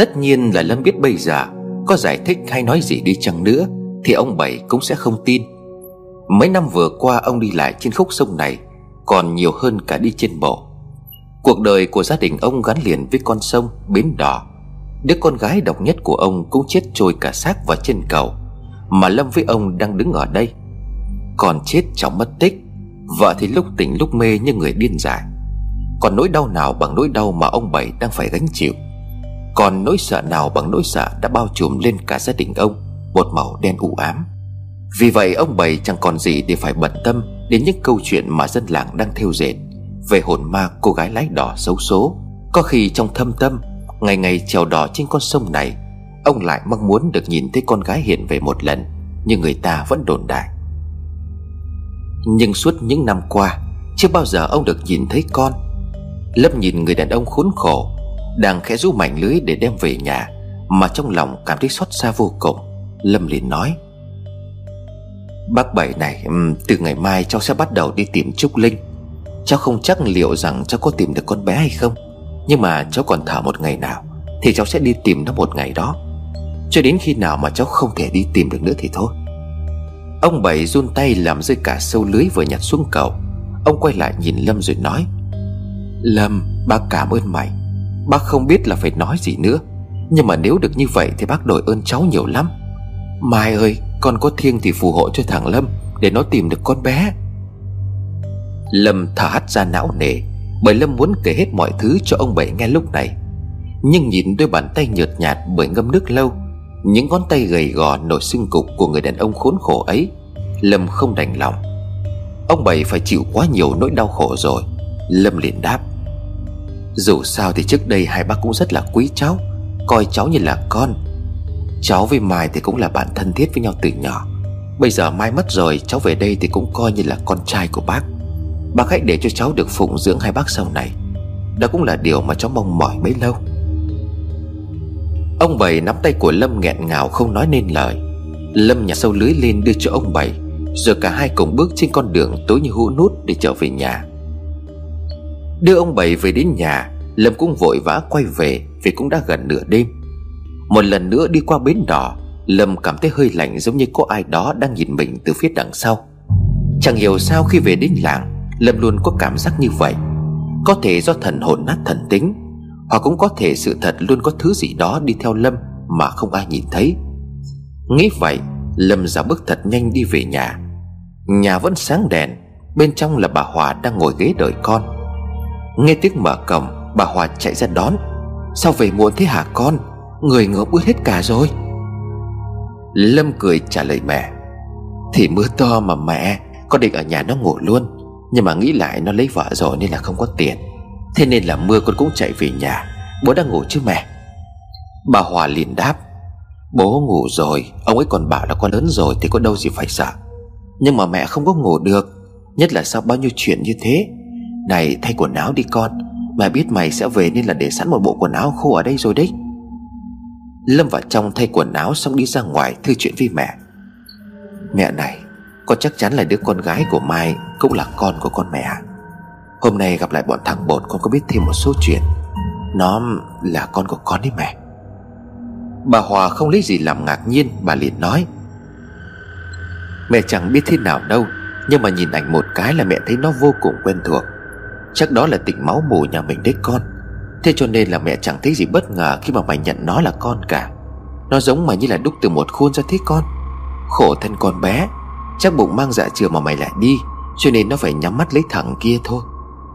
Tất nhiên là Lâm biết bây giờ Có giải thích hay nói gì đi chăng nữa, Thì ông Bảy cũng sẽ không tin. Mấy năm vừa qua ông đi lại trên khúc sông này, Còn nhiều hơn cả đi trên bộ. Cuộc đời của gia đình ông gắn liền với con sông, Bến Đỏ. Đứa con gái độc nhất của ông cũng chết trôi cả xác vào trên cầu, Mà Lâm với ông đang đứng ở đây. Còn chết chóng mất tích, Vợ thì lúc tỉnh lúc mê như người điên dại. Còn nỗi đau nào bằng nỗi đau mà ông Bảy đang phải gánh chịu? Còn nỗi sợ nào bằng nỗi sợ đã bao trùm lên cả gia đình ông, Một màu đen u ám. Vì vậy ông Bảy chẳng còn gì để phải bận tâm Đến những câu chuyện mà dân làng đang theo dệt, Về hồn ma cô gái lái đỏ xấu số. Có khi trong thâm tâm, Ngày ngày trèo đò trên con sông này, Ông lại mong muốn được nhìn thấy con gái hiện về một lần như người ta vẫn đồn đại. Nhưng suốt những năm qua, Chưa bao giờ ông được nhìn thấy con. Lâm nhìn người đàn ông khốn khổ đang khẽ rú mảnh lưới để đem về nhà, Mà trong lòng cảm thấy xót xa vô cùng. Lâm liền nói, Bác Bảy này Từ ngày mai cháu sẽ bắt đầu đi tìm Trúc Linh. Cháu không chắc liệu rằng cháu có tìm được con bé hay không, Nhưng mà cháu còn thở một ngày nào Thì cháu sẽ đi tìm nó một ngày đó. Cho đến khi nào mà cháu không thể đi tìm được nữa thì thôi. Ông Bảy run tay làm rơi cả sâu lưới vừa nhặt xuống cầu. Ông quay lại nhìn Lâm rồi nói, Lâm, bác cảm ơn mày. Bác không biết là phải nói gì nữa. Nhưng mà nếu được như vậy thì bác đổi ơn cháu nhiều lắm. Mai ơi, Con có thiêng thì phù hộ cho thằng Lâm, Để nó tìm được con bé. Lâm thở hắt ra não nề, Bởi Lâm muốn kể hết mọi thứ cho ông Bảy nghe lúc này. Nhưng nhìn đôi bàn tay nhợt nhạt bởi ngâm nước lâu, Những ngón tay gầy gò nổi sưng cục của người đàn ông khốn khổ ấy, Lâm không đành lòng. Ông Bảy phải chịu quá nhiều nỗi đau khổ rồi. Lâm liền đáp. Dù sao thì trước đây hai bác cũng rất là quý cháu, Coi cháu như là con. Cháu với Mai thì cũng là bạn thân thiết với nhau từ nhỏ. Bây giờ Mai mất rồi, Cháu về đây thì cũng coi như là con trai của bác. Bác hãy để cho cháu được phụng dưỡng hai bác sau này. Đó cũng là điều mà cháu mong mỏi bấy lâu. Ông Bảy nắm tay của Lâm nghẹn ngào không nói nên lời. Lâm nhặt sâu lưới lên đưa cho ông Bảy, Rồi cả hai cùng bước trên con đường tối như hũ nút để trở về nhà. Đưa ông Bảy về đến nhà, Lâm cũng vội vã quay về Vì cũng đã gần nửa đêm. Một lần nữa đi qua bến đỏ, Lâm cảm thấy hơi lạnh giống như có ai đó đang nhìn mình từ phía đằng sau. Chẳng hiểu sao khi về đến làng, Lâm luôn có cảm giác như vậy. Có thể do thần hồn nát thần tính, Hoặc cũng có thể sự thật luôn có thứ gì đó đi theo Lâm Mà không ai nhìn thấy. Nghĩ vậy, Lâm ra bước thật nhanh đi về nhà. Nhà vẫn sáng đèn, Bên trong là bà Hòa đang ngồi ghế đợi con. Nghe tiếng mở cổng, Bà Hòa chạy ra đón. Sao về muộn thế hả con? Người ngỡ ướt hết cả rồi. Lâm cười trả lời mẹ. Thì mưa to mà mẹ, Con định ở nhà nó ngủ luôn. Nhưng mà nghĩ lại nó lấy vợ rồi nên là không có tiền. Thế nên là mưa con cũng chạy về nhà. Bố đang ngủ chứ mẹ? Bà Hòa liền đáp. Bố ngủ rồi, Ông ấy còn bảo là con lớn rồi Thì có đâu gì phải sợ. Nhưng mà mẹ không có ngủ được, Nhất là sau bao nhiêu chuyện như thế. Này, thay quần áo đi con. Mẹ biết mày sẽ về nên là để sẵn một bộ quần áo khô ở đây rồi đấy. Lâm vào trong thay quần áo xong đi ra ngoài thư chuyện với mẹ. Mẹ này, Con chắc chắn là đứa con gái của Mai Cũng là con của con mẹ Hôm nay gặp lại bọn thằng bột, con có biết thêm một số chuyện. Nó là con của con đấy mẹ. Bà Hòa không lấy gì làm ngạc nhiên, Bà liền nói. Mẹ chẳng biết thế nào đâu, Nhưng mà nhìn ảnh một cái là mẹ thấy nó vô cùng quen thuộc. Chắc đó là tình máu mù nhà mình đấy con. Thế cho nên là mẹ chẳng thấy gì bất ngờ Khi mà mày nhận nó là con cả. Nó giống mày như là đúc từ một khuôn ra thế con. Khổ thân con bé, Chắc bụng mang dạ chừa mà mày lại đi, Cho nên nó phải nhắm mắt lấy thằng kia thôi.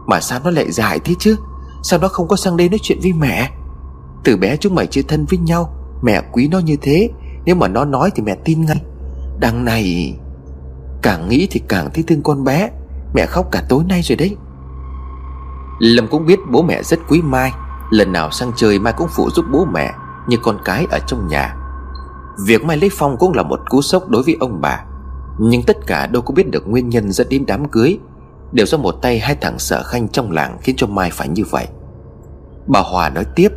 Mà sao nó lại dại thế chứ? Sao nó không có sang đây nói chuyện với mẹ? Từ bé chúng mày chưa thân với nhau, Mẹ quý nó như thế, Nếu mà nó nói thì mẹ tin ngay. Đằng này, Càng nghĩ thì càng thấy thương con bé. Mẹ khóc cả tối nay rồi đấy. Lâm cũng biết bố mẹ rất quý Mai. Lần nào sang chơi Mai cũng phụ giúp bố mẹ Như con cái ở trong nhà. Việc Mai lấy Phong cũng là một cú sốc đối với ông bà. Nhưng tất cả đâu có biết được nguyên nhân dẫn đến đám cưới. Đều do một tay hai thằng sợ khanh trong làng Khiến cho Mai phải như vậy. Bà Hòa nói tiếp,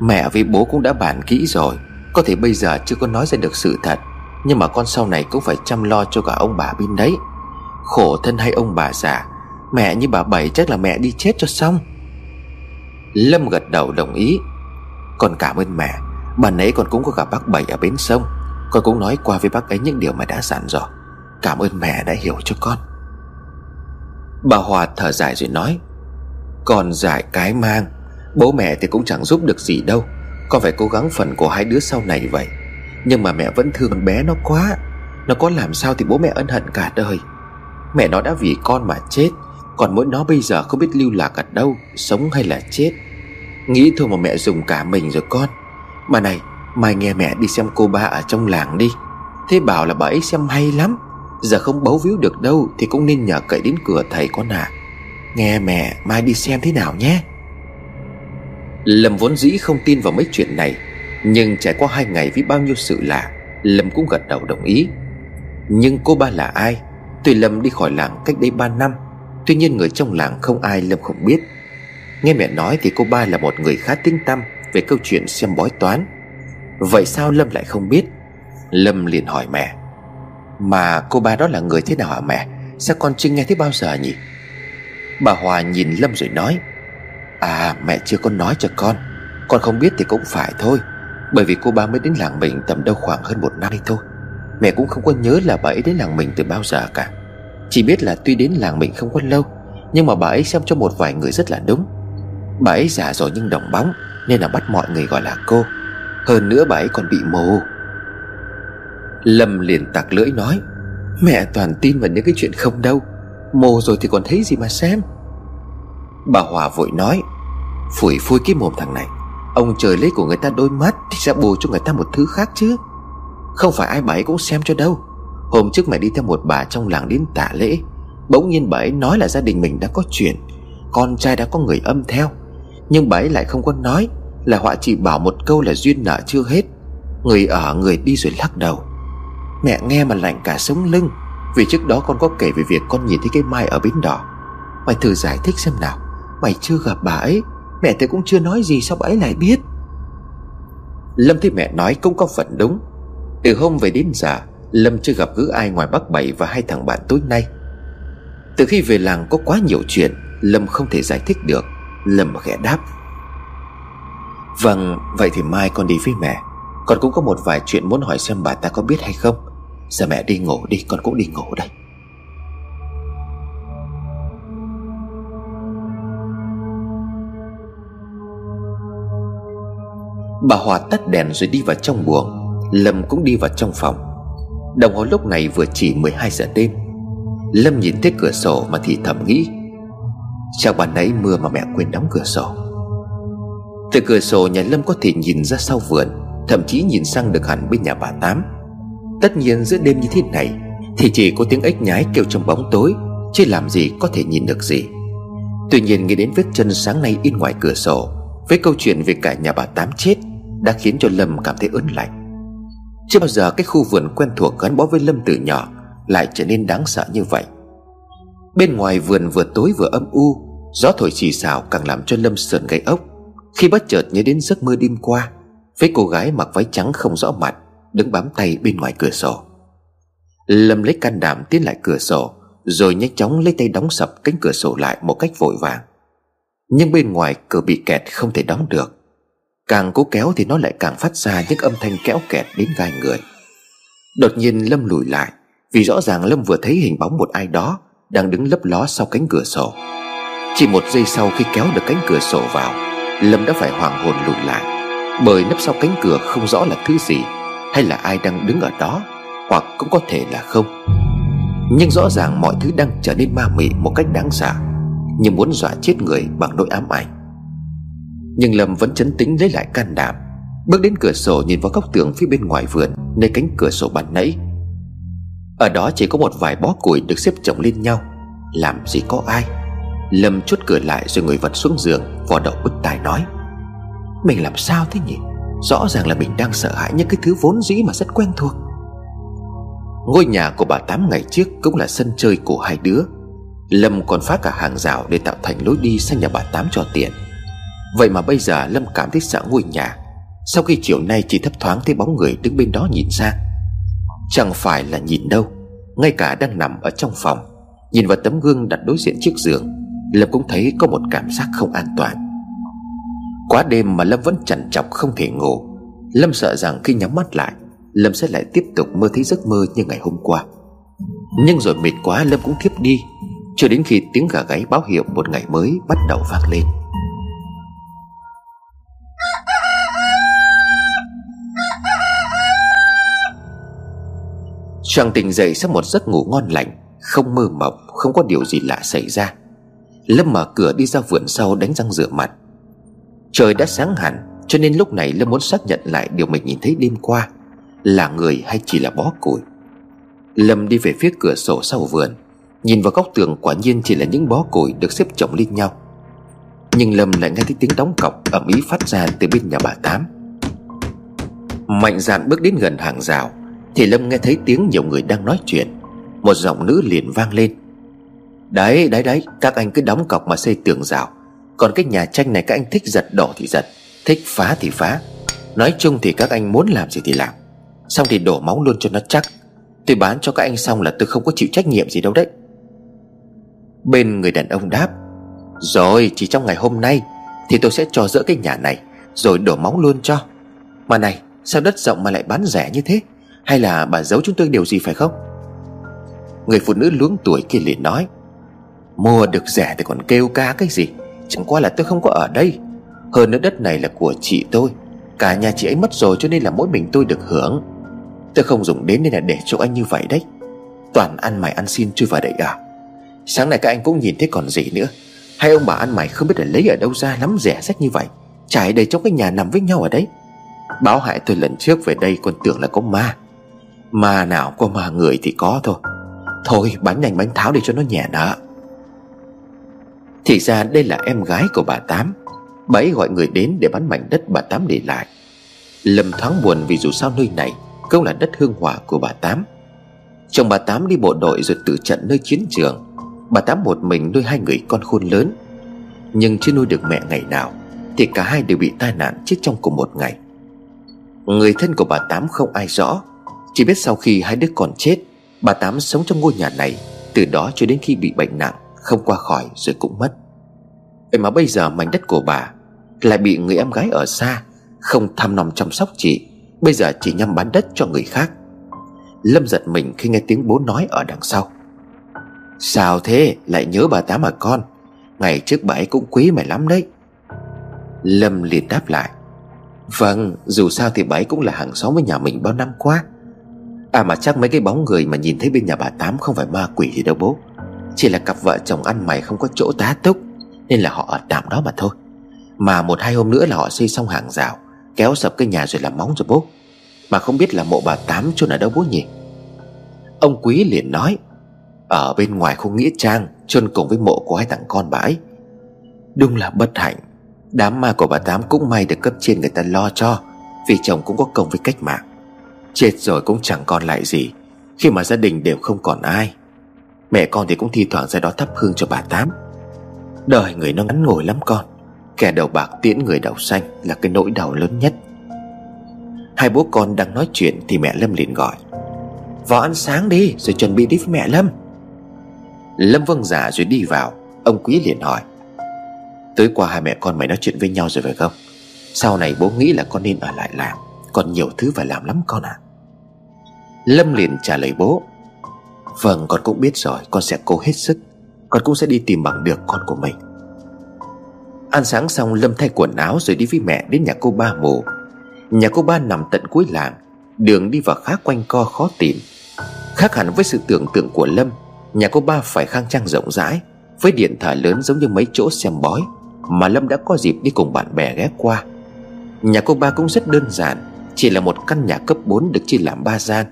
Mẹ với bố cũng đã bàn kỹ rồi. Có thể bây giờ chưa có nói ra được sự thật, Nhưng mà con sau này cũng phải chăm lo cho cả ông bà bên đấy. Khổ thân hay ông bà già Mẹ như bà Bảy chắc là mẹ đi chết cho xong. Lâm gật đầu đồng ý. Con cảm ơn mẹ. Bà nãy con cũng có gặp bác Bảy ở bến sông. Con cũng nói qua với bác ấy những điều mà đã dặn dò. Cảm ơn mẹ đã hiểu cho con. Bà Hòa thở dài rồi nói, Con giải cái mang. Bố mẹ thì cũng chẳng giúp được gì đâu. Con phải cố gắng phần của hai đứa sau này vậy. Nhưng mà mẹ vẫn thương con bé nó quá. Nó có làm sao thì bố mẹ ân hận cả đời. Mẹ nó đã vì con mà chết. Còn mỗi nó bây giờ không biết lưu lạc ở đâu, Sống hay là chết. Nghĩ thôi mà mẹ dùng cả mình rồi con. Mà này, Mai nghe mẹ đi xem cô ba ở trong làng đi. Thế bảo là bà ấy xem hay lắm. Giờ không bấu víu được đâu Thì cũng nên nhờ cậy đến cửa thầy con à Nghe mẹ, mai đi xem thế nào nhé. Lâm vốn dĩ không tin vào mấy chuyện này, Nhưng trải qua hai ngày với bao nhiêu sự lạ, Lâm cũng gật đầu đồng ý. Nhưng cô ba là ai? Tuy Lâm đi khỏi làng cách đây ba năm Tuy nhiên người trong làng không ai Lâm không biết. Nghe mẹ nói thì cô ba là một người khá tinh tâm Về câu chuyện xem bói toán. Vậy sao Lâm lại không biết? Lâm liền hỏi mẹ. Mà cô ba đó là người thế nào hả mẹ? Sao con chưa nghe thấy bao giờ nhỉ? Bà Hòa nhìn Lâm rồi nói. À mẹ chưa có nói cho con. Con không biết thì cũng phải thôi. Bởi vì cô ba mới đến làng mình tầm đâu khoảng hơn một năm thôi. Mẹ cũng không có nhớ là bà ấy đến làng mình từ bao giờ cả. Chỉ biết là tuy đến làng mình không có lâu, Nhưng mà bà ấy xem cho một vài người rất là đúng. Bà ấy già rồi nhưng đồng bóng, Nên là bắt mọi người gọi là cô. Hơn nữa bà ấy còn bị mù. Lâm liền tặc lưỡi nói, Mẹ toàn tin vào những cái chuyện không đâu. Mồ rồi thì còn thấy gì mà xem? Bà Hòa vội nói, Phủi phui cái mồm thằng này. Ông trời lấy của người ta đôi mắt Thì sẽ bù cho người ta một thứ khác chứ. Không phải ai bà ấy cũng xem cho đâu. Hôm trước mẹ đi theo một bà trong làng đến tả lễ, Bỗng nhiên bà ấy nói là gia đình mình đã có chuyện, Con trai đã có người âm theo. Nhưng bà ấy lại không có nói Là họa chỉ bảo một câu là duyên nợ chưa hết, Người ở người đi rồi lắc đầu. Mẹ nghe mà lạnh cả sống lưng, Vì trước đó con có kể về việc con nhìn thấy cái mai ở bến đỏ. Mày thử giải thích xem nào, Mày chưa gặp bà ấy, Mẹ thì cũng chưa nói gì, sao bà ấy lại biết? Lâm thấy mẹ nói cũng có phần đúng. Từ hôm về đến giờ Lâm chưa gặp gỡ ai ngoài bác Bảy và hai thằng bạn tối nay. Từ khi về làng có quá nhiều chuyện, Lâm không thể giải thích được. Lâm khẽ đáp. Vâng vậy thì mai con đi với mẹ. Con cũng có một vài chuyện muốn hỏi xem bà ta có biết hay không. Giờ mẹ đi ngủ đi, con cũng đi ngủ đây. Bà Hòa tắt đèn rồi đi vào trong buồng. Lâm cũng đi vào trong phòng. Đồng hồ lúc này vừa chỉ 12 giờ đêm. Lâm nhìn thấy cửa sổ mà thì thầm nghĩ, sao bà nãy mưa mà mẹ quên đóng cửa sổ? Từ cửa sổ nhà Lâm có thể nhìn ra sau vườn, Thậm chí nhìn sang được hẳn bên nhà bà Tám. Tất nhiên giữa đêm như thế này Thì chỉ có tiếng ếch nhái kêu trong bóng tối, Chứ làm gì có thể nhìn được gì. Tuy nhiên nghĩ đến vết chân sáng nay in ngoài cửa sổ Với câu chuyện về cả nhà bà Tám chết đã khiến cho Lâm cảm thấy ớn lạnh. Chưa bao giờ cái khu vườn quen thuộc gắn bó với Lâm từ nhỏ Lại trở nên đáng sợ như vậy. Bên ngoài vườn vừa tối vừa âm u, Gió thổi xì xào càng làm cho Lâm sờn gai ốc. Khi bất chợt nhớ đến giấc mơ đêm qua, Với cô gái mặc váy trắng không rõ mặt, Đứng bám tay bên ngoài cửa sổ. Lâm lấy can đảm tiến lại cửa sổ, Rồi nhanh chóng lấy tay đóng sập cánh cửa sổ lại một cách vội vàng. Nhưng bên ngoài cửa bị kẹt không thể đóng được. Càng cố kéo thì nó lại càng phát ra những âm thanh kéo kẹt đến gai người. Đột nhiên Lâm lùi lại, Vì rõ ràng Lâm vừa thấy hình bóng một ai đó Đang đứng lấp ló sau cánh cửa sổ. Chỉ một giây sau khi kéo được cánh cửa sổ vào, Lâm đã phải hoàng hồn lùi lại, Bởi nấp sau cánh cửa không rõ là thứ gì, Hay là ai đang đứng ở đó, Hoặc cũng có thể là không. Nhưng rõ ràng mọi thứ đang trở nên ma mị một cách đáng sợ, Như muốn dọa chết người bằng nỗi ám ảnh nhưng Lâm vẫn chấn tĩnh lấy lại can đảm. Bước đến cửa sổ nhìn vào góc tường phía bên ngoài vườn, Nơi cánh cửa sổ ban nãy. Ở đó chỉ có một vài bó củi được xếp chồng lên nhau. Làm gì có ai. Lâm chốt cửa lại rồi ngồi vật xuống giường, Vò đầu bứt tai nói. Mình làm sao thế nhỉ? Rõ ràng là mình đang sợ hãi những cái thứ vốn dĩ mà rất quen thuộc. Ngôi nhà của bà Tám ngày trước cũng là sân chơi của hai đứa. Lâm còn phá cả hàng rào để tạo thành lối đi sang nhà bà Tám cho tiện. Vậy mà bây giờ Lâm cảm thấy sợ ngôi nhà. Sau khi chiều nay chỉ thấp thoáng thấy bóng người đứng bên đó nhìn sang Chẳng phải là nhìn đâu, Ngay cả đang nằm ở trong phòng, Nhìn vào tấm gương đặt đối diện chiếc giường, Lâm cũng thấy có một cảm giác không an toàn. Quá đêm mà Lâm vẫn chằn chọc không thể ngủ, Lâm sợ rằng khi nhắm mắt lại, Lâm sẽ lại tiếp tục mơ thấy giấc mơ như ngày hôm qua. Nhưng rồi mệt quá Lâm cũng thiếp đi, Cho đến khi tiếng gà gáy báo hiệu một ngày mới bắt đầu vang lên. Chàng tỉnh dậy sau một giấc ngủ ngon lành, Không mơ mộng, Không có điều gì lạ xảy ra. Lâm mở cửa đi ra vườn sau đánh răng rửa mặt. Trời đã sáng hẳn, Cho nên lúc này Lâm muốn xác nhận lại Điều mình nhìn thấy đêm qua, Là người hay chỉ là bó củi. Lâm đi về phía cửa sổ sau vườn, Nhìn vào góc tường quả nhiên chỉ là những bó củi Được xếp chồng lên nhau. Nhưng Lâm lại nghe thấy tiếng đóng cọc ầm ý phát ra từ bên nhà bà Tám. Mạnh dạn bước đến gần hàng rào thì Lâm nghe thấy tiếng nhiều người đang nói chuyện, Một giọng nữ liền vang lên. Đấy đấy đấy, Các anh cứ đóng cọc mà xây tường rào. Còn cái nhà tranh này các anh thích giật đổ thì giật, Thích phá thì phá. Nói chung thì các anh muốn làm gì thì làm. Xong thì đổ máu luôn cho nó chắc. Tôi bán cho các anh xong là tôi không có chịu trách nhiệm gì đâu đấy. Bên người đàn ông đáp, Rồi, chỉ trong ngày hôm nay Thì tôi sẽ cho dỡ cái nhà này, Rồi đổ máu luôn cho. Mà này, sao đất rộng mà lại bán rẻ như thế? Hay là bà giấu chúng tôi điều gì phải không? Người phụ nữ luống tuổi kia liền nói, Mua được rẻ thì còn kêu ca cái gì? Chẳng qua là tôi không có ở đây. Hơn nữa đất này là của chị tôi. Cả nhà chị ấy mất rồi cho nên là mỗi mình tôi được hưởng. Tôi không dùng đến nên là để cho anh như vậy đấy. Toàn ăn mày ăn xin chui vào đấy à? Sáng nay các anh cũng nhìn thấy còn gì nữa. Hai ông bà ăn mày không biết là lấy ở đâu ra lắm rẻ rách như vậy. Trải đầy trong cái nhà nằm với nhau ở đấy. Báo hại tôi lần trước về đây còn tưởng là có ma. Ma nào có ma người thì có thôi. Thôi bán nhanh bánh tháo để cho nó nhẹ nợ. Thì ra đây là em gái của bà Tám. Bà ấy gọi người đến để bán mảnh đất bà Tám để lại. Lâm thoáng buồn vì dù sao nơi này Cũng là đất hương hỏa của bà Tám. Chồng bà Tám đi bộ đội rồi tự trận nơi chiến trường. Bà Tám một mình nuôi hai người con khôn lớn. Nhưng chưa nuôi được mẹ ngày nào, Thì cả hai đều bị tai nạn chết trong cùng một ngày. Người thân của bà Tám không ai rõ chỉ biết sau khi hai đứa còn chết, Bà Tám sống trong ngôi nhà này, Từ đó cho đến khi bị bệnh nặng, Không qua khỏi rồi cũng mất. Vậy mà bây giờ mảnh đất của bà Lại bị người em gái ở xa, Không thăm nom chăm sóc chị, Bây giờ chỉ nhằm bán đất cho người khác. Lâm giật mình khi nghe tiếng bố nói ở đằng sau. Sao thế? Lại nhớ bà Tám à con? Ngày trước bà ấy cũng quý mày lắm đấy. Lâm liền đáp lại. Vâng dù sao thì bà ấy cũng là hàng xóm với nhà mình bao năm qua. À mà chắc mấy cái bóng người mà nhìn thấy bên nhà bà Tám không phải ma quỷ gì đâu bố. Chỉ là cặp vợ chồng ăn mày không có chỗ tá túc, Nên là họ ở tạm đó mà thôi. Mà một hai hôm nữa là họ xây xong hàng rào, Kéo sập cái nhà rồi làm móng rồi bố. Mà không biết là mộ bà Tám chôn ở đâu bố nhỉ? Ông Quý liền nói, Ở bên ngoài khu nghĩa trang, chôn cùng với mộ của hai thằng con bà ấy. Đúng là bất hạnh, Đám ma của bà Tám cũng may được cấp trên người ta lo cho, Vì chồng cũng có công với cách mạng. Chết rồi cũng chẳng còn lại gì. Khi mà gia đình đều không còn ai, Mẹ con thì cũng thi thoảng ra đó thắp hương cho bà Tám. Đời người nó ngắn ngồi lắm con. Kẻ đầu bạc tiễn người đầu xanh Là cái nỗi đau lớn nhất. Hai bố con đang nói chuyện Thì mẹ Lâm liền gọi, Vào ăn sáng đi, rồi chuẩn bị đi với mẹ Lâm. Lâm vâng giả dạ rồi đi vào. Ông Quý liền hỏi, Tối qua hai mẹ con mày nói chuyện với nhau rồi phải không? Sau này bố nghĩ là con nên ở lại làm, Còn nhiều thứ phải làm lắm con ạ. à. Lâm liền trả lời bố. Vâng con cũng biết rồi, Con sẽ cố hết sức. Con cũng sẽ đi tìm bằng được con của mình. Ăn sáng xong, Lâm thay quần áo rồi đi với mẹ đến nhà cô ba mù. Nhà cô ba nằm tận cuối làng, Đường đi vào khá quanh co khó tìm. Khác hẳn với sự tưởng tượng của Lâm, Nhà cô ba phải khang trang rộng rãi, Với điện thờ lớn giống như mấy chỗ xem bói, Mà Lâm đã có dịp đi cùng bạn bè ghé qua. Nhà cô ba cũng rất đơn giản, Chỉ là một căn nhà cấp 4 được chia làm ba gian.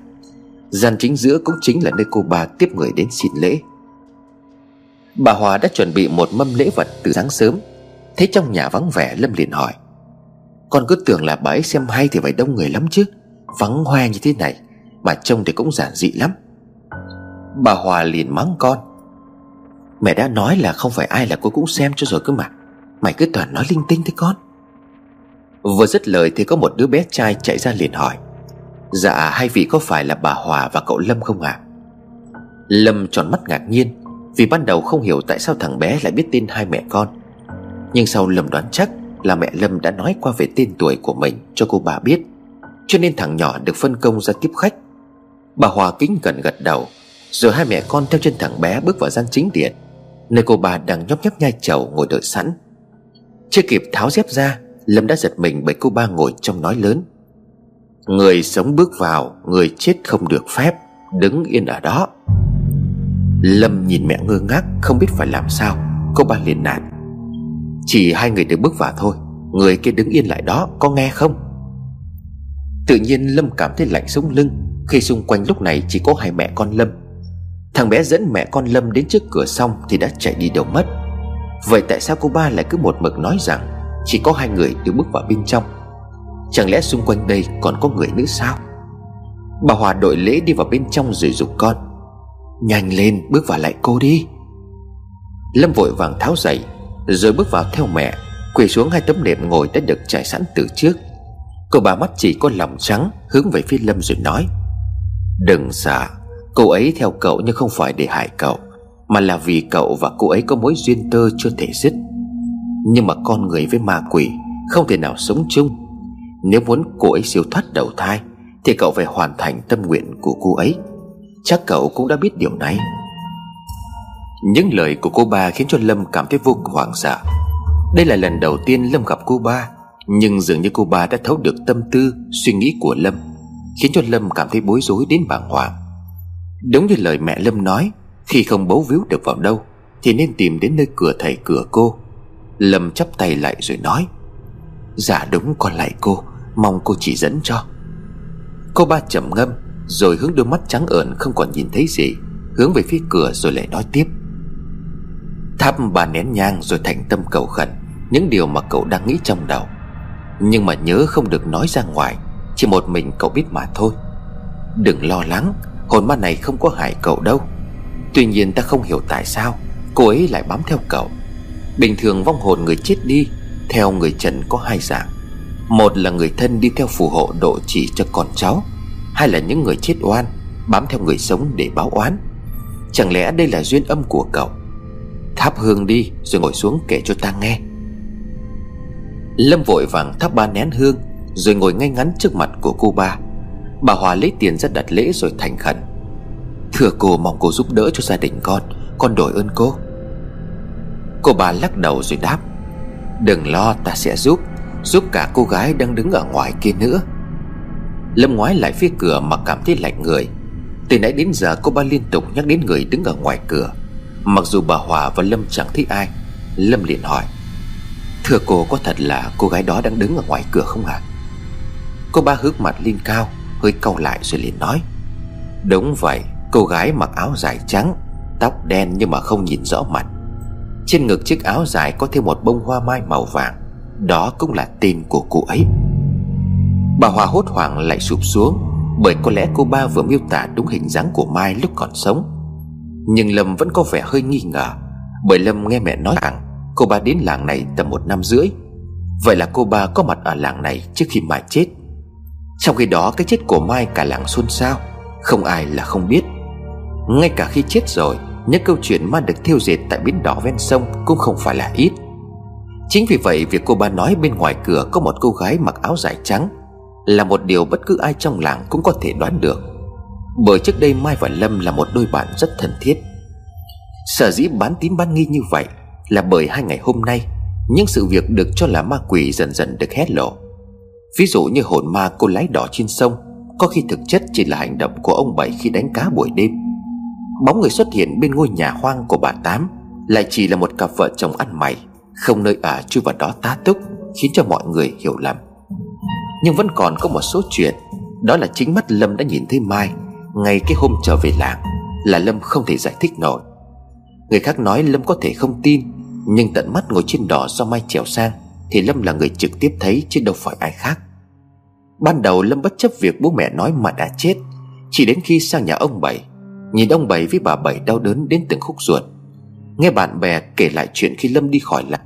Gian chính giữa cũng chính là nơi cô ba tiếp người đến xin lễ. Bà Hòa đã chuẩn bị một mâm lễ vật từ sáng sớm Thấy trong nhà vắng vẻ Lâm liền hỏi, Con cứ tưởng là bà ấy xem hay thì phải đông người lắm chứ, Vắng hoe như thế này Mà trông thì cũng giản dị lắm. Bà Hòa liền mắng con, Mẹ đã nói là không phải ai là cô cũng xem cho rồi cơ mà, Mày cứ toàn nói linh tinh thế con. Vừa dứt lời thì có một đứa bé trai chạy ra liền hỏi Dạ hai vị có phải là bà Hòa và cậu Lâm không ạ? À? Lâm tròn mắt ngạc nhiên, Vì ban đầu không hiểu tại sao thằng bé lại biết tin hai mẹ con. Nhưng sau Lâm đoán chắc là mẹ Lâm đã nói qua về tên tuổi của mình cho cô bà biết, Cho nên thằng nhỏ được phân công ra tiếp khách. Bà Hòa kính gần gật đầu, Rồi hai mẹ con theo chân thằng bé bước vào gian chính điện, Nơi cô bà đang nhóc nhóc nhai chầu ngồi đợi sẵn. Chưa kịp tháo dép ra, Lâm đã giật mình bởi cô ba ngồi trong nói lớn. Người sống bước vào, Người chết không được phép, Đứng yên ở đó. Lâm nhìn mẹ ngơ ngác, Không biết phải làm sao. Cô ba liền nạt Chỉ hai người được bước vào thôi, Người kia đứng yên lại đó, có nghe không? Tự nhiên Lâm cảm thấy lạnh sống lưng. Khi xung quanh lúc này chỉ có hai mẹ con Lâm. Thằng bé dẫn mẹ con Lâm đến trước cửa xong Thì đã chạy đi đâu mất. Vậy tại sao cô ba lại cứ một mực nói rằng Chỉ có hai người được bước vào bên trong? Chẳng lẽ xung quanh đây còn có người nữa sao? Bà Hòa đội lễ đi vào bên trong rồi dục con. Nhanh lên, bước vào lại cô đi. Lâm vội vàng tháo giày, Rồi bước vào theo mẹ, Quỳ xuống hai tấm nệm ngồi đã được trải sẵn từ trước. Cô bà mắt chỉ có lòng trắng, Hướng về phía Lâm rồi nói, Đừng sợ Cô ấy theo cậu nhưng không phải để hại cậu, Mà là vì cậu và cô ấy có mối duyên tơ chưa thể dứt. Nhưng mà con người với ma quỷ Không thể nào sống chung. Nếu muốn cô ấy siêu thoát đầu thai, Thì cậu phải hoàn thành tâm nguyện của cô ấy. Chắc cậu cũng đã biết điều này. Những lời của cô ba khiến cho Lâm cảm thấy vô cùng hoảng sợ. Đây là lần đầu tiên Lâm gặp cô ba, Nhưng dường như cô ba đã thấu được tâm tư, Suy nghĩ của Lâm, Khiến cho Lâm cảm thấy bối rối đến bàng hoàng. Đúng như lời mẹ Lâm nói, Khi không bấu víu được vào đâu, Thì nên tìm đến nơi cửa thầy, cửa cô. Lâm chắp tay lại rồi nói Dạ đúng con lại cô. Mong cô chỉ dẫn cho. Cô ba trầm ngâm, Rồi hướng đôi mắt trắng ợn không còn nhìn thấy gì, Hướng về phía cửa rồi lại nói tiếp. Thắp bà nén nhang rồi thành tâm cầu khẩn, Những điều mà cậu đang nghĩ trong đầu. Nhưng mà nhớ không được nói ra ngoài, Chỉ một mình cậu biết mà thôi. Đừng lo lắng, Hồn ma này không có hại cậu đâu. Tuy nhiên ta không hiểu tại sao, Cô ấy lại bám theo cậu. Bình thường vong hồn người chết đi, Theo người trần có hai dạng. Một là người thân đi theo phù hộ độ chỉ cho con cháu, Hai là những người chết oan, Bám theo người sống để báo oán. Chẳng lẽ đây là duyên âm của cậu? Thắp hương đi rồi ngồi xuống kể cho ta nghe. Lâm vội vàng thắp ba nén hương Rồi ngồi ngay ngắn trước mặt của cô ba. Bà Hòa lấy tiền ra đặt lễ rồi thành khẩn. Thưa cô, mong cô giúp đỡ cho gia đình con Con đổi ơn cô. Cô bà lắc đầu rồi đáp, Đừng lo, ta sẽ giúp. Giúp cả cô gái đang đứng ở ngoài kia nữa. Lâm ngoái lại phía cửa mà cảm thấy lạnh người. Từ nãy đến giờ cô ba liên tục nhắc đến người đứng ở ngoài cửa. Mặc dù bà Hòa và Lâm chẳng thấy ai, Lâm liền hỏi, Thưa cô, có thật là cô gái đó đang đứng ở ngoài cửa không ạ? À? Cô ba hước mặt lên cao, Hơi cau lại rồi liền nói, Đúng vậy, Cô gái mặc áo dài trắng, Tóc đen nhưng mà không nhìn rõ mặt. Trên ngực chiếc áo dài có thêm một bông hoa mai màu vàng. Đó cũng là tên của cô ấy. Bà Hòa hốt hoảng lại sụp xuống, Bởi có lẽ cô ba vừa miêu tả đúng hình dáng của Mai lúc còn sống. Nhưng Lâm vẫn có vẻ hơi nghi ngờ, Bởi Lâm nghe mẹ nói rằng Cô ba đến làng này tầm một năm rưỡi. Vậy là cô ba có mặt ở làng này trước khi Mai chết. Trong khi đó, cái chết của Mai cả làng xôn xao, Không ai là không biết. Ngay cả khi chết rồi, Những câu chuyện ma được thiêu diệt tại bến đỏ ven sông Cũng không phải là ít. Chính vì vậy, việc cô ba nói bên ngoài cửa Có một cô gái mặc áo dài trắng Là một điều bất cứ ai trong làng cũng có thể đoán được. Bởi trước đây Mai và Lâm là một đôi bạn rất thân thiết. Sở dĩ bán tín bán nghi như vậy Là bởi hai ngày hôm nay, Những sự việc được cho là ma quỷ dần dần được hé lộ. Ví dụ như hồn ma cô lái đỏ trên sông, Có khi thực chất chỉ là hành động của ông Bảy khi đánh cá buổi đêm. Bóng người xuất hiện bên ngôi nhà hoang của bà Tám Lại chỉ là một cặp vợ chồng ăn mày. Không nơi ở chui vào đó tá túc, Khiến cho mọi người hiểu lầm. Nhưng vẫn còn có một số chuyện, Đó là chính mắt Lâm đã nhìn thấy Mai, Ngay cái hôm trở về làng, Là Lâm không thể giải thích nổi. Người khác nói Lâm có thể không tin, Nhưng tận mắt ngồi trên đỏ do Mai trèo sang, Thì Lâm là người trực tiếp thấy chứ đâu phải ai khác. Ban đầu Lâm bất chấp việc bố mẹ nói mà đã chết, Chỉ đến khi sang nhà ông Bảy, Nhìn ông Bảy với bà Bảy đau đớn đến từng khúc ruột. Nghe bạn bè kể lại chuyện khi Lâm đi khỏi làng,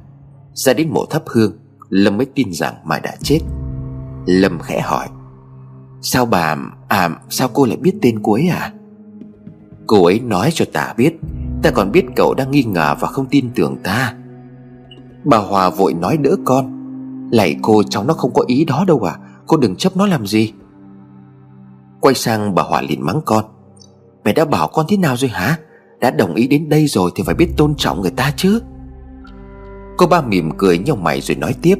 Ra đến mộ thắp hương, Lâm mới tin rằng Mai đã chết. Lâm khẽ hỏi, Sao bà À sao cô lại biết tên cô ấy à? Cô ấy nói cho ta biết, Ta còn biết cậu đang nghi ngờ và không tin tưởng ta. Bà Hòa vội nói đỡ con, Lạy cô, cháu nó không có ý đó đâu à Cô đừng chấp nó làm gì. Quay sang bà Hòa liền mắng con, Mẹ đã bảo con thế nào rồi hả? Đã đồng ý đến đây rồi thì phải biết tôn trọng người ta chứ. Cô ba mỉm cười nhau mày rồi nói tiếp.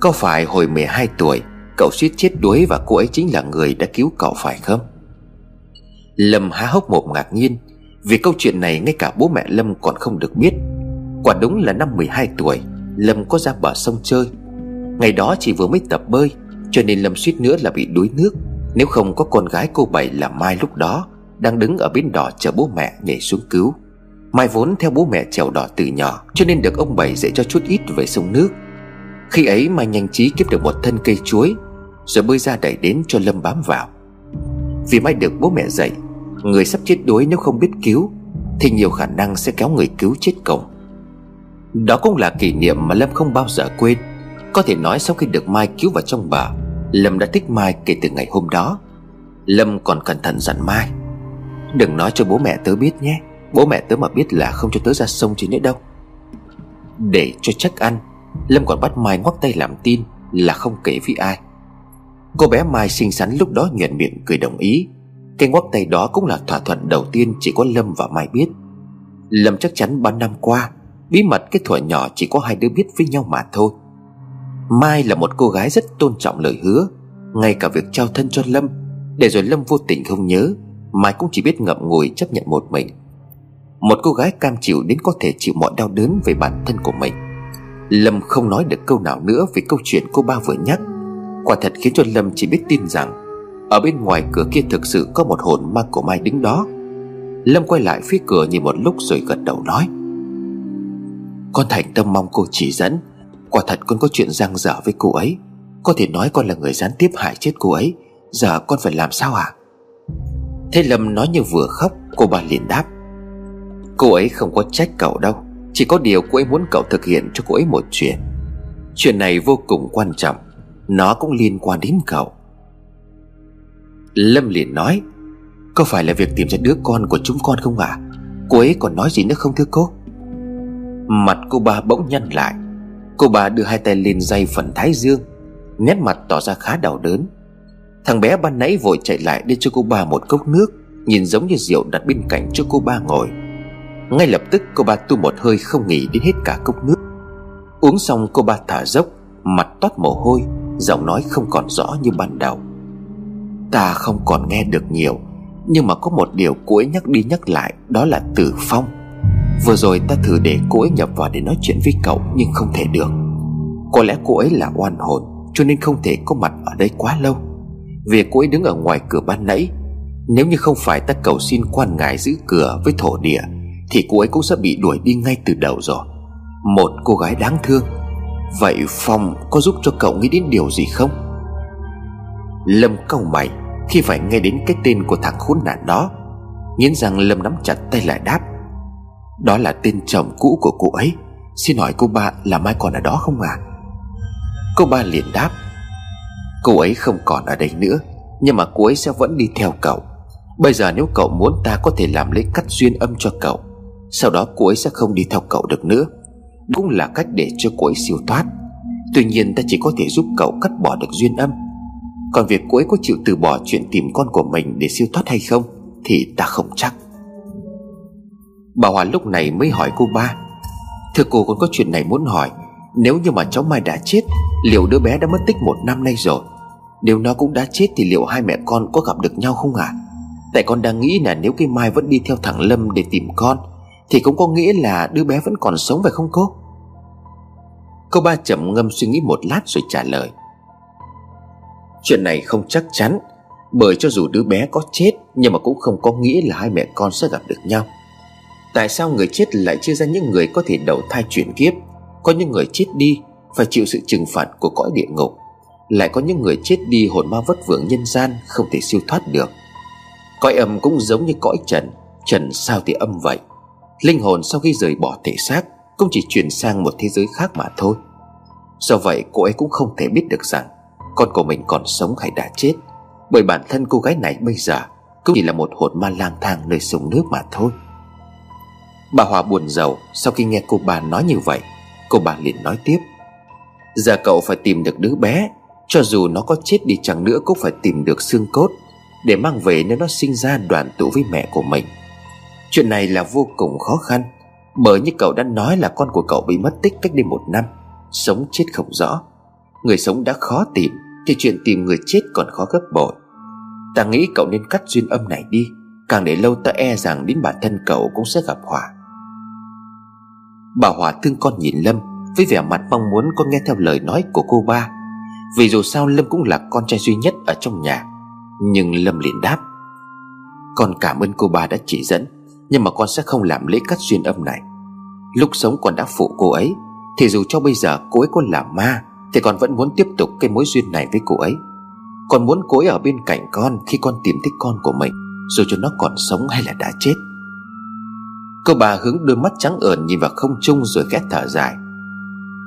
Có phải hồi 12 tuổi, Cậu suýt chết đuối và cô ấy chính là người đã cứu cậu phải không? Lâm há hốc mồm ngạc nhiên, Vì câu chuyện này ngay cả bố mẹ Lâm còn không được biết. Quả đúng là năm 12 tuổi, Lâm có ra bờ sông chơi. Ngày đó chỉ vừa mới tập bơi, Cho nên Lâm suýt nữa là bị đuối nước. Nếu không có con gái cô Bảy là Mai lúc đó. Đang đứng ở bến đỏ chờ bố mẹ nhảy xuống cứu. Mai vốn theo bố mẹ trèo đỏ từ nhỏ, Cho nên được ông Bảy dạy cho chút ít về sông nước. Khi ấy, Mai nhanh trí kiếm được một thân cây chuối, Rồi bơi ra đẩy đến cho Lâm bám vào. Vì Mai được bố mẹ dạy, Người sắp chết đuối nếu không biết cứu, Thì nhiều khả năng sẽ kéo người cứu chết cổng. Đó cũng là kỷ niệm mà Lâm không bao giờ quên. Có thể nói sau khi được Mai cứu vào trong bờ, Lâm đã thích Mai kể từ ngày hôm đó. Lâm còn cẩn thận dặn Mai. Đừng nói cho bố mẹ tớ biết nhé. Bố mẹ tớ mà biết là không cho tớ ra sông chứ nữa đâu. Để cho chắc ăn, Lâm còn bắt Mai ngoắc tay làm tin Là không kể với ai. Cô bé Mai xinh xắn lúc đó nhuận miệng cười đồng ý. Cái ngoắc tay đó cũng là thỏa thuận đầu tiên Chỉ có Lâm và Mai biết. Lâm chắc chắn 3 năm qua, Bí mật cái thuở nhỏ chỉ có hai đứa biết với nhau mà thôi. Mai là một cô gái rất tôn trọng lời hứa, Ngay cả việc trao thân cho Lâm, Để rồi Lâm vô tình không nhớ. Mai cũng chỉ biết ngậm ngùi chấp nhận một mình. Một cô gái cam chịu đến có thể chịu mọi đau đớn về bản thân của mình. Lâm không nói được câu nào nữa về câu chuyện cô ba vừa nhắc. Quả thật khiến cho Lâm chỉ biết tin rằng, Ở bên ngoài cửa kia thực sự có một hồn ma của Mai đứng đó. Lâm quay lại phía cửa nhìn một lúc rồi gật đầu nói, Con thành tâm mong cô chỉ dẫn. Quả thật con có chuyện giang dở với cô ấy. Có thể nói con là người gián tiếp hại chết cô ấy. Giờ con phải làm sao à? Thế Lâm nói như vừa khóc, Cô ba liền đáp. Cô ấy không có trách cậu đâu, Chỉ có điều cô ấy muốn cậu thực hiện cho cô ấy một chuyện. Chuyện này vô cùng quan trọng, Nó cũng liên quan đến cậu. Lâm liền nói, Có phải là việc tìm ra đứa con của chúng con không ạ? À? Cô ấy còn nói gì nữa không thưa cô? Mặt cô ba bỗng nhăn lại. Cô ba đưa hai tay lên dây phần thái dương, Nét mặt tỏ ra khá đau đớn. Thằng bé ban nãy vội chạy lại đưa cho cô ba một cốc nước, Nhìn giống như rượu đặt bên cạnh cho cô ba ngồi. Ngay lập tức cô ba tu một hơi không nghỉ đến hết cả cốc nước. Uống xong cô ba thả dốc, Mặt toát mồ hôi, Giọng nói không còn rõ như ban đầu. Ta không còn nghe được nhiều, Nhưng mà có một điều cô ấy nhắc đi nhắc lại, Đó là Tử Phong. Vừa rồi ta thử để cô ấy nhập vào để nói chuyện với cậu, Nhưng không thể được. Có lẽ cô ấy là oan hồn, Cho nên không thể có mặt ở đây quá lâu. Việc cô ấy đứng ở ngoài cửa ban nãy, Nếu như không phải ta cầu xin quan ngài giữ cửa với thổ địa, thì cô ấy cũng sẽ bị đuổi đi ngay từ đầu rồi. Một cô gái đáng thương. Vậy Phong có giúp cho cậu nghĩ đến điều gì không? Lâm cau mày Khi phải nghe đến cái tên của thằng khốn nạn đó, Nghiến rằng Lâm nắm chặt tay lại đáp. Đó là tên chồng cũ của cô ấy. Xin hỏi cô ba là mai còn ở đó không à Cô ba liền đáp. Cô ấy không còn ở đây nữa, Nhưng mà cô ấy sẽ vẫn đi theo cậu. Bây giờ nếu cậu muốn, ta có thể làm lấy cắt duyên âm cho cậu. Sau đó cô ấy sẽ không đi theo cậu được nữa. Cũng là cách để cho cô ấy siêu thoát. Tuy nhiên ta chỉ có thể giúp cậu cắt bỏ được duyên âm. Còn việc cô ấy có chịu từ bỏ chuyện tìm con của mình để siêu thoát hay không, Thì ta không chắc. Bà Hòa lúc này mới hỏi cô ba, Thưa cô còn có chuyện này muốn hỏi. Nếu như mà cháu Mai đã chết, Liệu đứa bé đã mất tích một năm nay rồi nếu nó cũng đã chết thì liệu hai mẹ con có gặp được nhau không à Tại con đang nghĩ là nếu cái Mai vẫn đi theo thằng Lâm để tìm con, thì cũng có nghĩa là đứa bé vẫn còn sống phải không cô? Cô ba chậm ngâm suy nghĩ một lát rồi trả lời. Chuyện này không chắc chắn, Bởi cho dù đứa bé có chết Nhưng mà cũng không có nghĩa là hai mẹ con sẽ gặp được nhau. Tại sao người chết lại chia ra những người có thể đầu thai chuyển kiếp, Có những người chết đi Phải chịu sự trừng phạt của cõi địa ngục? Lại có những người chết đi hồn ma vất vưởng nhân gian Không thể siêu thoát được. Cõi âm cũng giống như cõi trần Trần sao thì âm vậy. Linh hồn sau khi rời bỏ thể xác Cũng chỉ chuyển sang một thế giới khác mà thôi. Do vậy, cô ấy cũng không thể biết được rằng Con của mình còn sống hay đã chết, Bởi bản thân cô gái này bây giờ Cũng chỉ là một hồn ma lang thang nơi sông nước mà thôi. Bà Hòa buồn giàu Sau khi nghe cô bà nói như vậy, Cô bà liền nói tiếp. Giờ cậu phải tìm được đứa bé cho dù nó có chết đi chẳng nữa Cũng phải tìm được xương cốt Để mang về nếu nó sinh ra đoàn tụ với mẹ của mình. Chuyện này là vô cùng khó khăn, Bởi như cậu đã nói là con của cậu bị mất tích cách đây một năm, Sống chết không rõ. Người sống đã khó tìm, Thì chuyện tìm người chết còn khó gấp bội. Ta nghĩ cậu nên cắt duyên âm này đi, Càng để lâu ta e rằng đến bản thân cậu cũng sẽ gặp họa. Bà Hòa thương con nhìn Lâm Với vẻ mặt mong muốn con nghe theo lời nói của cô ba. Vì dù sao Lâm cũng là con trai duy nhất ở trong nhà. Nhưng Lâm liền đáp, Con cảm ơn cô ba đã chỉ dẫn, Nhưng mà con sẽ không làm lễ cắt duyên âm này. Lúc sống con đã phụ cô ấy, Thì dù cho bây giờ cô ấy có là ma, Thì con vẫn muốn tiếp tục cái mối duyên này với cô ấy. Con muốn cô ấy ở bên cạnh con Khi con tìm thấy con của mình Dù cho nó còn sống hay là đã chết. Cô bà hướng đôi mắt trắng ợn nhìn vào không trung rồi khẽ thở dài.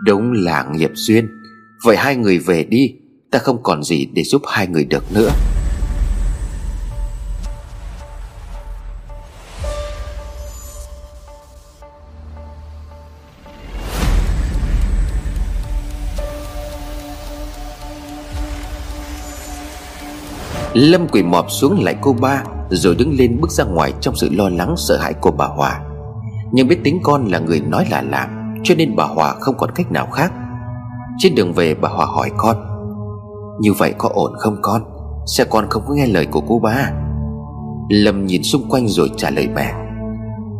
Đúng là nghiệp duyên. Vậy hai người về đi, Ta không còn gì để giúp hai người được nữa. Lâm quỳ mọp xuống lại cô ba, Rồi đứng lên bước ra ngoài trong sự lo lắng, sợ hãi của bà Hòa. Nhưng biết tính con là người nói là làm Cho nên bà Hòa không còn cách nào khác. Trên đường về bà Hòa hỏi con, Như vậy có ổn không con? Xe con không có nghe lời của cô ba. Lâm nhìn xung quanh rồi trả lời mẹ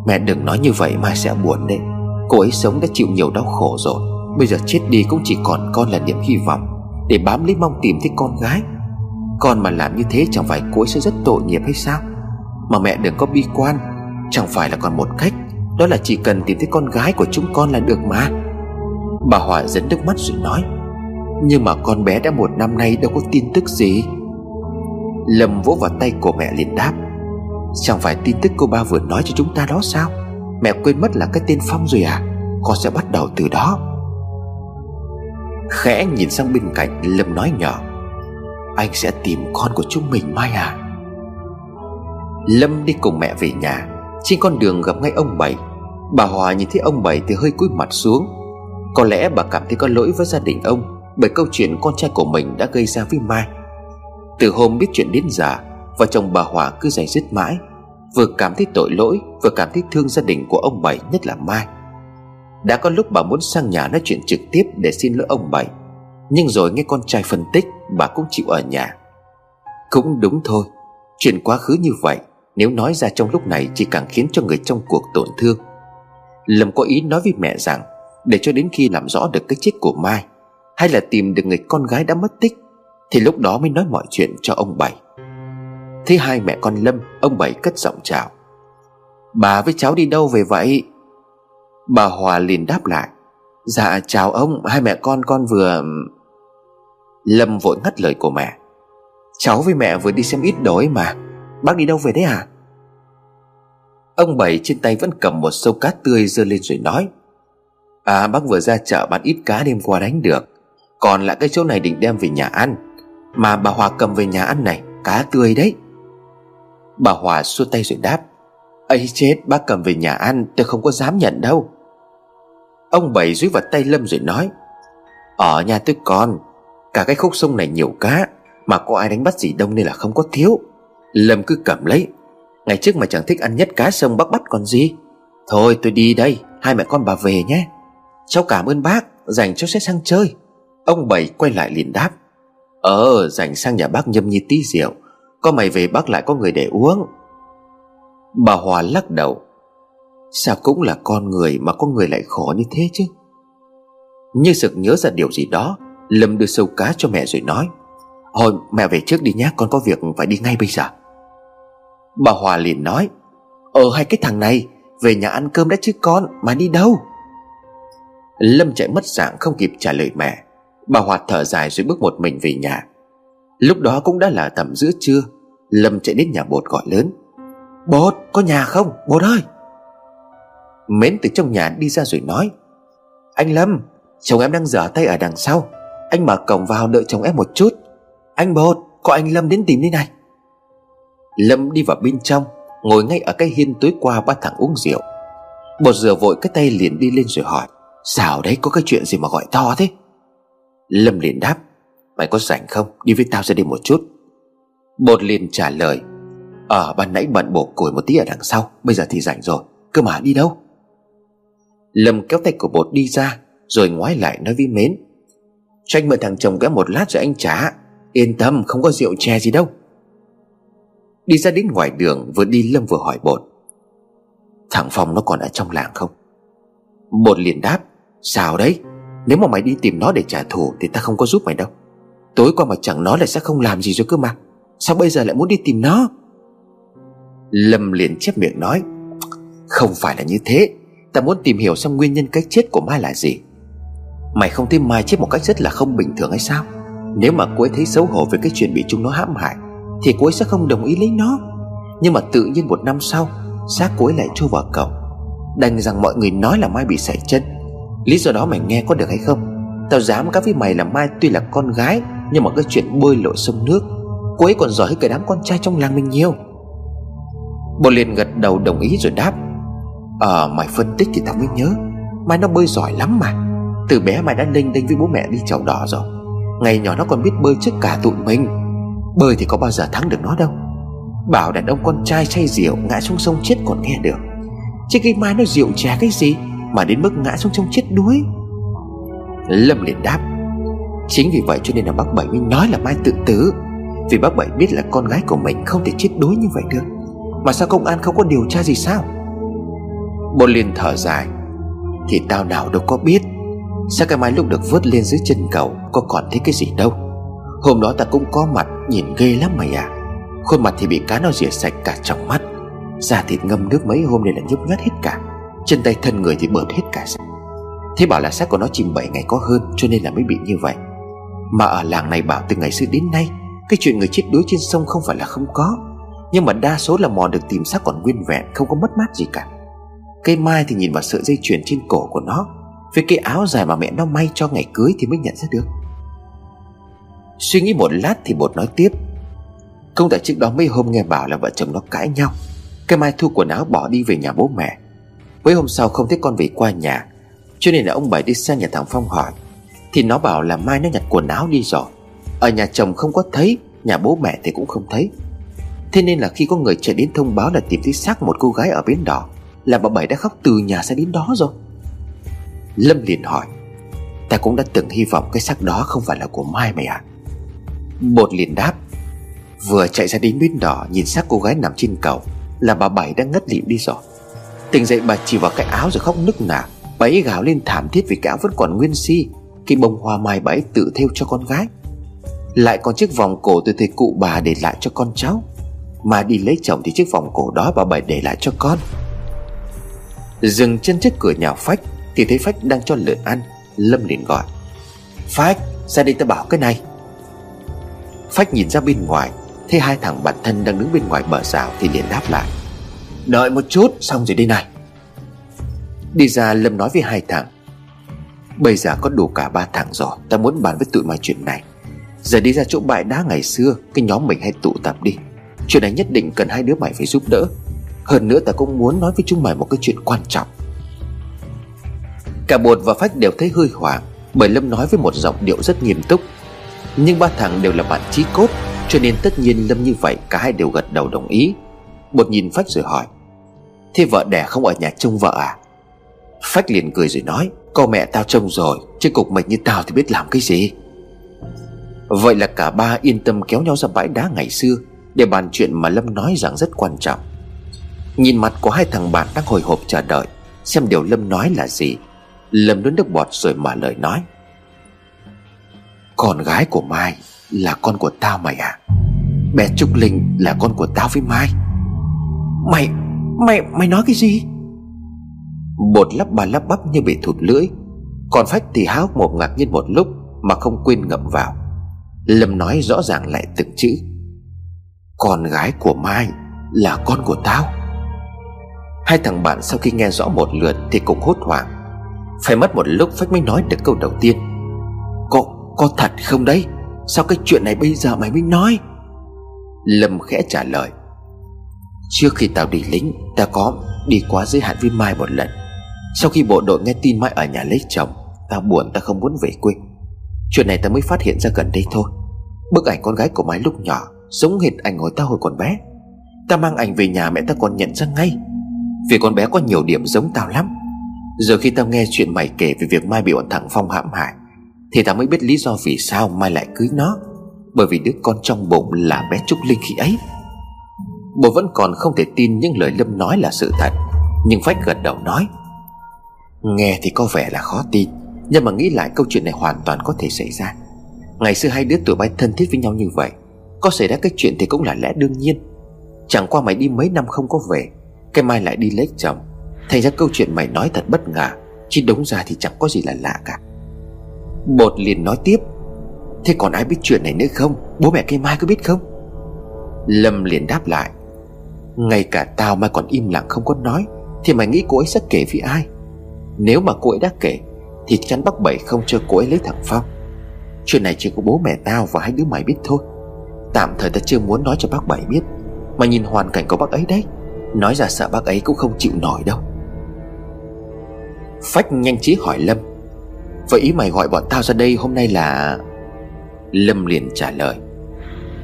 Mẹ đừng nói như vậy, mai sẽ buồn đấy. Cô ấy sống đã chịu nhiều đau khổ rồi, Bây giờ chết đi cũng chỉ còn con là niềm hy vọng, Để bám lấy mong tìm thấy con gái. Con mà làm như thế chẳng phải cô ấy sẽ rất tội nghiệp hay sao? Mà mẹ đừng có bi quan, Chẳng phải là còn một cách, Đó là chỉ cần tìm thấy con gái của chúng con là được mà. Bà Hòa dẫn nước mắt rồi nói, Nhưng mà con bé đã một năm nay đâu có tin tức gì. Lâm vỗ vào tay của mẹ liền đáp, Chẳng phải tin tức cô ba vừa nói cho chúng ta đó sao? Mẹ quên mất là cái tên Phong rồi à? Con sẽ bắt đầu từ đó. Khẽ nhìn sang bên cạnh, Lâm nói nhỏ, anh sẽ tìm con của chúng mình mai à? Lâm đi cùng mẹ về nhà. Trên con đường gặp ngay ông Bảy, Bà Hòa nhìn thấy ông Bảy thì hơi cúi mặt xuống có lẽ bà cảm thấy có lỗi với gia đình ông Bởi câu chuyện con trai của mình đã gây ra với Mai. Từ hôm biết chuyện đến giờ Vợ chồng bà Hòa cứ dày dứt mãi, Vừa cảm thấy tội lỗi, Vừa cảm thấy thương gia đình của ông Bảy nhất là Mai. Đã có lúc bà muốn sang nhà nói chuyện trực tiếp Để xin lỗi ông Bảy, Nhưng rồi nghe con trai phân tích, bà cũng chịu ở nhà. Cũng đúng thôi, Chuyện quá khứ như vậy, Nếu nói ra trong lúc này chỉ càng khiến cho người trong cuộc tổn thương. Lâm có ý nói với mẹ rằng để cho đến khi làm rõ được cái chết của Mai, Hay là tìm được người con gái đã mất tích, Thì lúc đó mới nói mọi chuyện cho ông Bảy. Thế hai mẹ con Lâm, Ông Bảy cất giọng chào. Bà với cháu đi đâu về vậy? Bà Hòa liền đáp lại. Dạ chào ông, Hai mẹ con con vừa Lâm vội ngắt lời của mẹ. Cháu với mẹ vừa đi xem ít đói mà, Bác đi đâu về đấy à Ông Bảy trên tay vẫn cầm một sâu cá tươi dơ lên rồi nói. À bác vừa ra chợ bán ít cá đêm qua đánh được. Còn lại cái chỗ này định đem về nhà ăn. Mà bà Hòa cầm về nhà ăn này, Cá tươi đấy. Bà Hòa xua tay rồi đáp, ấy chết, bác cầm về nhà ăn, Tôi không có dám nhận đâu. Ông Bảy dúi vào tay Lâm rồi nói, Ở nhà tôi còn, Cả cái khúc sông này nhiều cá, Mà có ai đánh bắt gì đông nên là không có thiếu. Lâm cứ cầm lấy, Ngày trước mà chẳng thích ăn nhất cá sông bác bắt còn gì. Thôi, tôi đi đây, Hai mẹ con bà về nhé. Cháu cảm ơn bác, Dành cháu sẽ sang chơi. Ông Bảy quay lại liền đáp. Ờ dành sang nhà bác nhâm nhi tí rượu. Có mày về bác lại có người để uống. Bà Hòa lắc đầu. Sao cũng là con người Mà con người lại khó như thế chứ? Như sực nhớ ra điều gì đó, Lâm đưa sâu cá cho mẹ rồi nói. Thôi, mẹ về trước đi nhé Con có việc phải đi ngay bây giờ. Bà Hòa liền nói. Ờ hai cái thằng này, Về nhà ăn cơm đã chứ con, Mà đi đâu? Lâm chạy mất dạng không kịp trả lời mẹ. Bà Hoạt thở dài rồi bước một mình về nhà. Lúc đó cũng đã là tầm giữa trưa, Lâm chạy đến nhà bột gọi lớn. Bột, có nhà không? Bột ơi! Mến từ trong nhà đi ra rồi nói. Anh Lâm, Chồng em đang dở tay ở đằng sau. Anh mở cổng vào đợi chồng em một chút. Anh bột, Có anh Lâm đến tìm đi này. Lâm đi vào bên trong, Ngồi ngay ở cái hiên tối qua ba thằng uống rượu. Bột rửa vội cái tay liền đi lên rồi hỏi. Sao đấy, có cái chuyện gì mà gọi to thế? Lâm liền đáp, Mày có rảnh không? Đi với tao ra đi một chút. Bột liền trả lời Ờ ban nãy bận bổ củi một tí ở đằng sau, Bây giờ thì rảnh rồi, Cơ mà đi đâu? Lâm kéo tay của bột đi ra, Rồi ngoái lại nói với mến Cho anh mượn thằng chồng cái một lát rồi anh trả, Yên tâm, không có rượu chè gì đâu. Đi ra đến ngoài đường, Vừa đi Lâm vừa hỏi bột, Thằng Phong nó còn ở trong làng không? Bột liền đáp Sao đấy? Nếu mà mày đi tìm nó để trả thù Thì ta không có giúp mày đâu. Tối qua mà chẳng nó lại sẽ không làm gì rồi cơ mà. Sao bây giờ lại muốn đi tìm nó? Lâm liền chép miệng nói, Không phải là như thế. Ta muốn tìm hiểu xem nguyên nhân cái chết của Mai là gì. Mày không thấy Mai chết một cách rất là không bình thường hay sao? Nếu mà cô ấy thấy xấu hổ về cái chuyện bị chúng nó hãm hại, Thì cô ấy sẽ không đồng ý lấy nó. Nhưng mà tự nhiên một năm sau, Xác cô ấy lại trôi vào cổng. Đành rằng mọi người nói là Mai bị sảy chân Lý do đó mày nghe có được hay không? Tao dám cá với mày là Mai tuy là con gái, Nhưng mà cái chuyện bơi lội sông nước, Cô ấy còn giỏi hơn cả đám con trai trong làng mình nhiều. Bồ liền gật đầu đồng ý rồi đáp Ờ mày phân tích thì tao mới nhớ. Mai nó bơi giỏi lắm mà. Từ bé mày đã linh đinh với bố mẹ đi chầu đỏ rồi. Ngày nhỏ nó còn biết bơi trước cả tụi mình. Bơi thì có bao giờ thắng được nó đâu. Bảo đàn ông con trai say rượu Ngã xuống sông chết còn nghe được. Chứ cái mai nó rượu chè cái gì. Mà đến mức ngã xuống trong chết đuối. Lâm liền đáp, Chính vì vậy cho nên là bác Bảy mới nói là Mai tự tử, Vì bác Bảy biết là con gái của mình không thể chết đuối như vậy được. Mà sao công an không có điều tra gì sao? Bôn liền thở dài, Thì tao nào đâu có biết. Sao cái Mai lúc được vớt lên dưới chân cầu Có còn thấy cái gì đâu? Hôm đó ta cũng có mặt, nhìn ghê lắm mày à. Khuôn mặt thì bị cá nó rỉa sạch cả trong mắt. Da thịt ngâm nước mấy hôm nay là nhúc nhát hết cả. Chân tay thân người thì bợt hết cả Thế bảo là xác của nó chìm 7 ngày có hơn, Cho nên là mới bị như vậy. Mà ở làng này bảo từ ngày xưa đến nay, Cái chuyện người chết đuối trên sông không phải là không có. Nhưng mà đa số là mò được tìm xác còn nguyên vẹn, Không có mất mát gì cả. Cây mai thì nhìn vào sợi dây chuyền trên cổ của nó, Với cái áo dài mà mẹ nó may cho ngày cưới Thì mới nhận ra được. Suy nghĩ một lát thì bột nói tiếp. Không tại trước đó mấy hôm nghe bảo là vợ chồng nó cãi nhau. Cây mai thu quần áo bỏ đi về nhà bố mẹ. Mấy hôm sau không thấy con về qua nhà, cho nên là ông bảy đi sang nhà thằng Phong hỏi. Thì nó bảo là mai nó nhặt quần áo đi rồi. Ở nhà chồng không có thấy, Nhà bố mẹ thì cũng không thấy. Thế nên là khi có người chạy đến thông báo là tìm thấy xác một cô gái ở bến đỏ, Là bà Bảy đã khóc từ nhà ra đến đó rồi. Lâm liền hỏi, Ta cũng đã từng hy vọng cái xác đó không phải là của Mai mày à Bột liền đáp, Vừa chạy ra đến bến đỏ, Nhìn xác cô gái nằm trên cầu, Là bà Bảy đã ngất lịm đi rồi. Tỉnh dậy, bà chỉ vào cái áo rồi khóc nức nở. Bà ấy gào lên thảm thiết vì cả vẫn còn nguyên si. Khi bông hoa mai bà ấy tự theo cho con gái. Lại còn chiếc vòng cổ từ thầy cụ bà để lại cho con cháu. Mà đi lấy chồng thì chiếc vòng cổ đó bà bảy để lại cho con. Dừng chân trước cửa nhà Phách Thì thấy Phách đang cho lợn ăn. Lâm liền gọi, Phách, ra đây ta bảo cái này. Phách nhìn ra bên ngoài, Thấy hai thằng bạn thân đang đứng bên ngoài bờ rào Thì liền đáp lại Đợi một chút, xong rồi đây này. Đi ra Lâm nói với hai thằng. Bây giờ có đủ cả ba thằng rồi, Ta muốn bàn với tụi mày chuyện này. Giờ đi ra chỗ bãi đá ngày xưa, Cái nhóm mình hay tụ tập đi. Chuyện này nhất định cần hai đứa mày phải giúp đỡ. Hơn nữa ta cũng muốn nói với chúng mày một cái chuyện quan trọng. Cả bột và phách đều thấy hơi hoảng, Bởi Lâm nói với một giọng điệu rất nghiêm túc. Nhưng ba thằng đều là bạn trí cốt, Cho nên tất nhiên Lâm như vậy, Cả hai đều gật đầu đồng ý. Bột nhìn phách rồi hỏi Thế vợ đẻ không ở nhà trông vợ à? Phách liền cười rồi nói Cô mẹ tao trông rồi Chứ cục mịch như tao thì biết làm cái gì? Vậy là cả ba yên tâm kéo nhau ra bãi đá ngày xưa, Để bàn chuyện mà Lâm nói rằng rất quan trọng. Nhìn mặt của hai thằng bạn đang hồi hộp chờ đợi, Xem điều Lâm nói là gì. Lâm nuốt nước bọt rồi mở lời nói, Con gái của Mai Là con của tao mày à? Bé Trúc Linh là con của tao với Mai. Mày Mày Mày nói cái gì? Bột lắp bà lắp bắp như bị thụt lưỡi Còn phách thì háo một ngạc nhiên một lúc Mà không quên ngậm vào. Lâm nói rõ ràng lại từng chữ. Con gái của Mai Là con của tao. Hai thằng bạn sau khi nghe rõ một lượt Thì cũng hốt hoảng. Phải mất một lúc Phách mới nói được câu đầu tiên. Có, có thật không đấy? Sao cái chuyện này bây giờ mày mới nói? Lâm khẽ trả lời. Trước khi tao đi lính Ta có đi quá giới hạn với Mai một lần, sau khi bộ đội nghe tin Mai ở nhà lấy chồng Tao buồn tao không muốn về quê. Chuyện này tao mới phát hiện ra gần đây thôi. Bức ảnh con gái của Mai lúc nhỏ Giống hệt ảnh hồi tao hồi còn bé. Tao mang ảnh về nhà mẹ tao còn nhận ra ngay. Vì con bé có nhiều điểm giống tao lắm. Giờ khi tao nghe chuyện mày kể Về việc Mai bị bọn thằng Phong hãm hại, Thì tao mới biết lý do vì sao Mai lại cưới nó. Bởi vì đứa con trong bụng là bé Trúc Linh khi ấy. Bố vẫn còn không thể tin những lời Lâm nói là sự thật. Nhưng Phách gật đầu nói, Nghe thì có vẻ là khó tin, Nhưng mà nghĩ lại câu chuyện này hoàn toàn có thể xảy ra. Ngày xưa hai đứa tuổi bay thân thiết với nhau như vậy, Có xảy ra cái chuyện thì cũng là lẽ đương nhiên. Chẳng qua mày đi mấy năm không có về, Cái mai lại đi lấy chồng. Thành ra câu chuyện mày nói thật bất ngờ, Chứ đúng ra thì chẳng có gì là lạ cả. Bột liền nói tiếp, Thế còn ai biết chuyện này nữa không? Bố mẹ cây mai có biết không? Lâm liền đáp lại ngay cả tao mà còn im lặng không có nói, Thì mày nghĩ cô ấy sẽ kể với ai? Nếu mà cô ấy đã kể, Thì chắn bác Bảy không cho cô ấy lấy thằng Phong. Chuyện này chỉ có bố mẹ tao và hai đứa mày biết thôi. Tạm thời ta chưa muốn nói cho bác Bảy biết, Mà nhìn hoàn cảnh của bác ấy đấy, Nói ra sợ bác ấy cũng không chịu nổi đâu. Phách nhanh trí hỏi Lâm. Vậy ý mày gọi bọn tao ra đây hôm nay là? Lâm liền trả lời.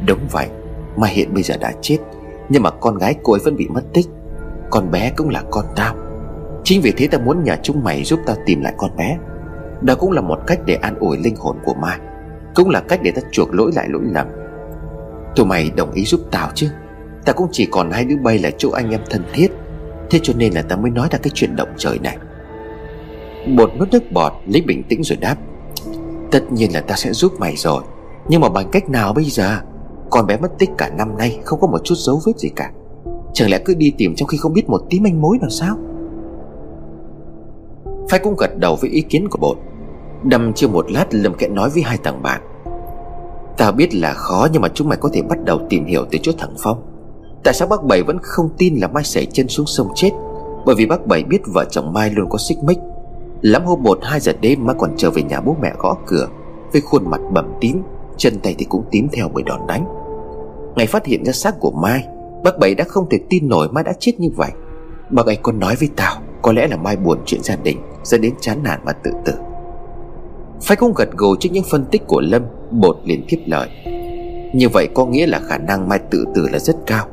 Đúng vậy, Mà hiện bây giờ đã chết. Nhưng mà con gái cô ấy vẫn bị mất tích. Con bé cũng là con tao. Chính vì thế tao muốn nhờ chúng mày giúp tao tìm lại con bé. Đó cũng là một cách để an ủi linh hồn của Mai. Cũng là cách để ta chuộc lỗi lại lỗi lầm. Tụi mày đồng ý giúp tao chứ? Ta cũng chỉ còn hai đứa bay là chỗ anh em thân thiết. Thế cho nên là ta mới nói ra cái chuyện động trời này. Bột nuốt nước bọt lấy bình tĩnh rồi đáp. Tất nhiên là ta sẽ giúp mày rồi. Nhưng mà bằng cách nào bây giờ? Con bé mất tích cả năm nay, Không có một chút dấu vết gì cả. Chẳng lẽ cứ đi tìm trong khi không biết một tí manh mối nào sao? Phái cũng gật đầu với ý kiến của bột. Đâm chưa một lát, Lâm kẽ nói với hai thằng bạn. Ta biết là khó, nhưng mà chúng mày có thể bắt đầu tìm hiểu từ chỗ thằng Phong. Tại sao bác Bảy vẫn không tin là Mai xảy chân xuống sông chết? Bởi vì bác Bảy biết vợ chồng Mai luôn có xích mích. Lắm hôm một, hai giờ đêm Mai còn trở về nhà bố mẹ gõ cửa, Với khuôn mặt bầm tím, Chân tay thì cũng tím theo bởi đòn đánh. Ngày phát hiện ra xác của Mai, Bác Bảy đã không thể tin nổi Mai đã chết như vậy. Bác ấy còn nói với tao Có lẽ là Mai buồn chuyện gia đình, Dẫn đến chán nản mà tự tử. Phải cũng gật gù trước những phân tích của Lâm, Bột liền tiếp lời. Như vậy có nghĩa là khả năng Mai tự tử là rất cao.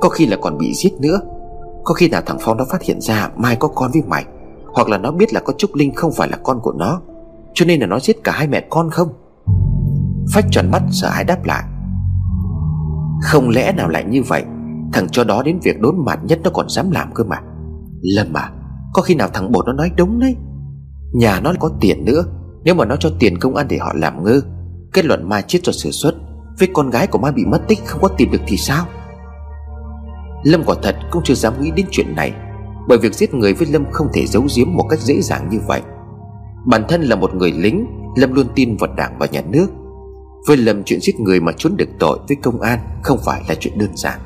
Có khi là còn bị giết nữa. Có khi nào thằng Phong nó phát hiện ra Mai có con với mày, Hoặc là nó biết là có Trúc Linh không phải là con của nó, Cho nên là nó giết cả hai mẹ con không? Phách tròn mắt, sợ hãi đáp lại. Không lẽ nào lại như vậy? Thằng cho đó đến việc đốn mặt nhất nó còn dám làm cơ mà. Lâm à Có khi nào thằng bột nó nói đúng đấy? Nhà nó có tiền nữa, Nếu mà nó cho tiền công an để họ làm ngơ. Kết luận Mai chết do sửa xuất, Với con gái của Mai bị mất tích không có tìm được thì sao? Lâm quả thật cũng chưa dám nghĩ đến chuyện này, Bởi việc giết người với Lâm không thể giấu giếm một cách dễ dàng như vậy. Bản thân là một người lính, Lâm luôn tin vào đảng và nhà nước. Với lầm chuyện giết người mà trốn được tội với công an Không phải là chuyện đơn giản.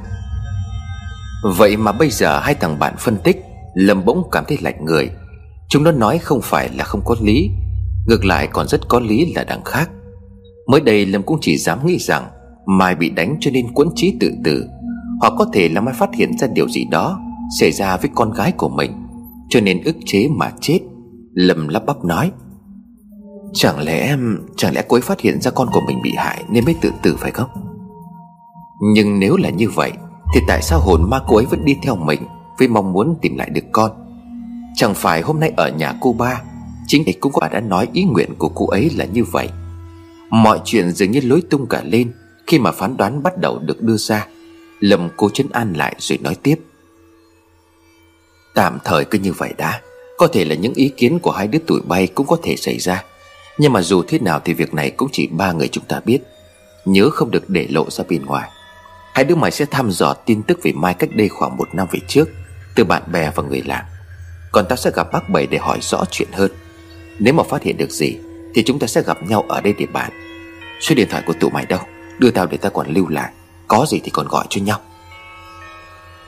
Vậy mà bây giờ hai thằng bạn phân tích, Lâm bỗng cảm thấy lạnh người. Chúng nó nói không phải là không có lý, Ngược lại còn rất có lý là đằng khác. Mới đây Lâm cũng chỉ dám nghĩ rằng Mai bị đánh cho nên quẫn trí tự tử, Hoặc có thể là Mai phát hiện ra điều gì đó Xảy ra với con gái của mình, Cho nên ức chế mà chết, Lâm lắp bắp nói. Chẳng lẽ Chẳng lẽ cô ấy phát hiện ra con của mình bị hại Nên mới tự tử phải không? Nhưng nếu là như vậy, Thì tại sao hồn ma cô ấy vẫn đi theo mình Với mong muốn tìm lại được con? Chẳng phải hôm nay ở nhà cô ba Chính thầy cũng có đã nói ý nguyện của cô ấy là như vậy. Mọi chuyện dường như lối tung cả lên Khi mà phán đoán bắt đầu được đưa ra. Lâm cô chấn an lại rồi nói tiếp. Tạm thời cứ như vậy đã, Có thể là những ý kiến của hai đứa tuổi bay cũng có thể xảy ra. Nhưng mà dù thế nào thì việc này cũng chỉ ba người chúng ta biết. Nhớ không được để lộ ra bên ngoài. Hai đứa mày sẽ thăm dò tin tức về Mai cách đây khoảng một năm về trước, Từ bạn bè và người làng. Còn ta sẽ gặp bác Bảy để hỏi rõ chuyện hơn. Nếu mà phát hiện được gì, Thì chúng ta sẽ gặp nhau ở đây để bàn. Số điện thoại của tụi mày đâu? Đưa tao để ta còn lưu lại. Có gì thì còn gọi cho nhau.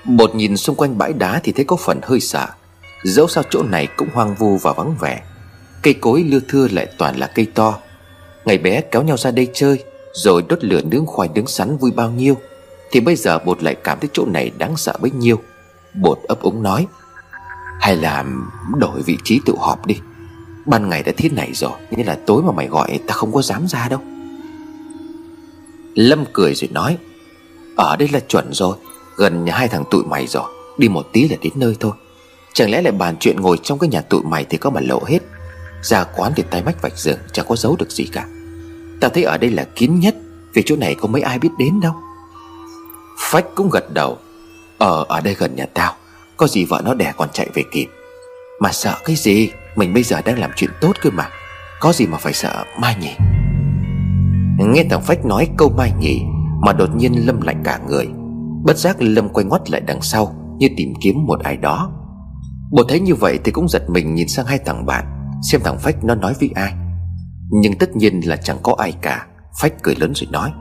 Bột nhìn xung quanh bãi đá thì thấy có phần hơi sợ. Dẫu sao chỗ này cũng hoang vu và vắng vẻ Cây cối lưa thưa lại toàn là cây to. Ngày bé kéo nhau ra đây chơi, Rồi đốt lửa nướng khoai nướng sắn vui bao nhiêu, Thì bây giờ bột lại cảm thấy chỗ này đáng sợ bấy nhiêu. Bột ấp úng nói, Hay là đổi vị trí tụ họp đi. Ban ngày đã thiết này rồi Nên là tối mà mày gọi ta không có dám ra đâu. Lâm cười rồi nói, Ở đây là chuẩn rồi, Gần nhà hai thằng tụi mày rồi, Đi một tí là đến nơi thôi. Chẳng lẽ lại bàn chuyện ngồi trong cái nhà tụi mày thì có mà lộ hết? Ra quán thì tay mách vạch giường, Chẳng có giấu được gì cả. Tao thấy ở đây là kín nhất, Vì chỗ này có mấy ai biết đến đâu. Phách cũng gật đầu. Ờ ở đây gần nhà tao, Có gì vợ nó đẻ còn chạy về kịp. Mà sợ cái gì? Mình bây giờ đang làm chuyện tốt cơ mà. Có gì mà phải sợ Mai nhỉ? Nghe thằng Phách nói câu Mai nhỉ, Mà đột nhiên Lâm lạnh cả người. Bất giác Lâm quay ngoắt lại đằng sau, Như tìm kiếm một ai đó. Bố thấy như vậy thì cũng giật mình nhìn sang hai thằng bạn. Xem thằng Phách nó nói với ai. Nhưng tất nhiên là chẳng có ai cả. Phách cười lớn rồi nói,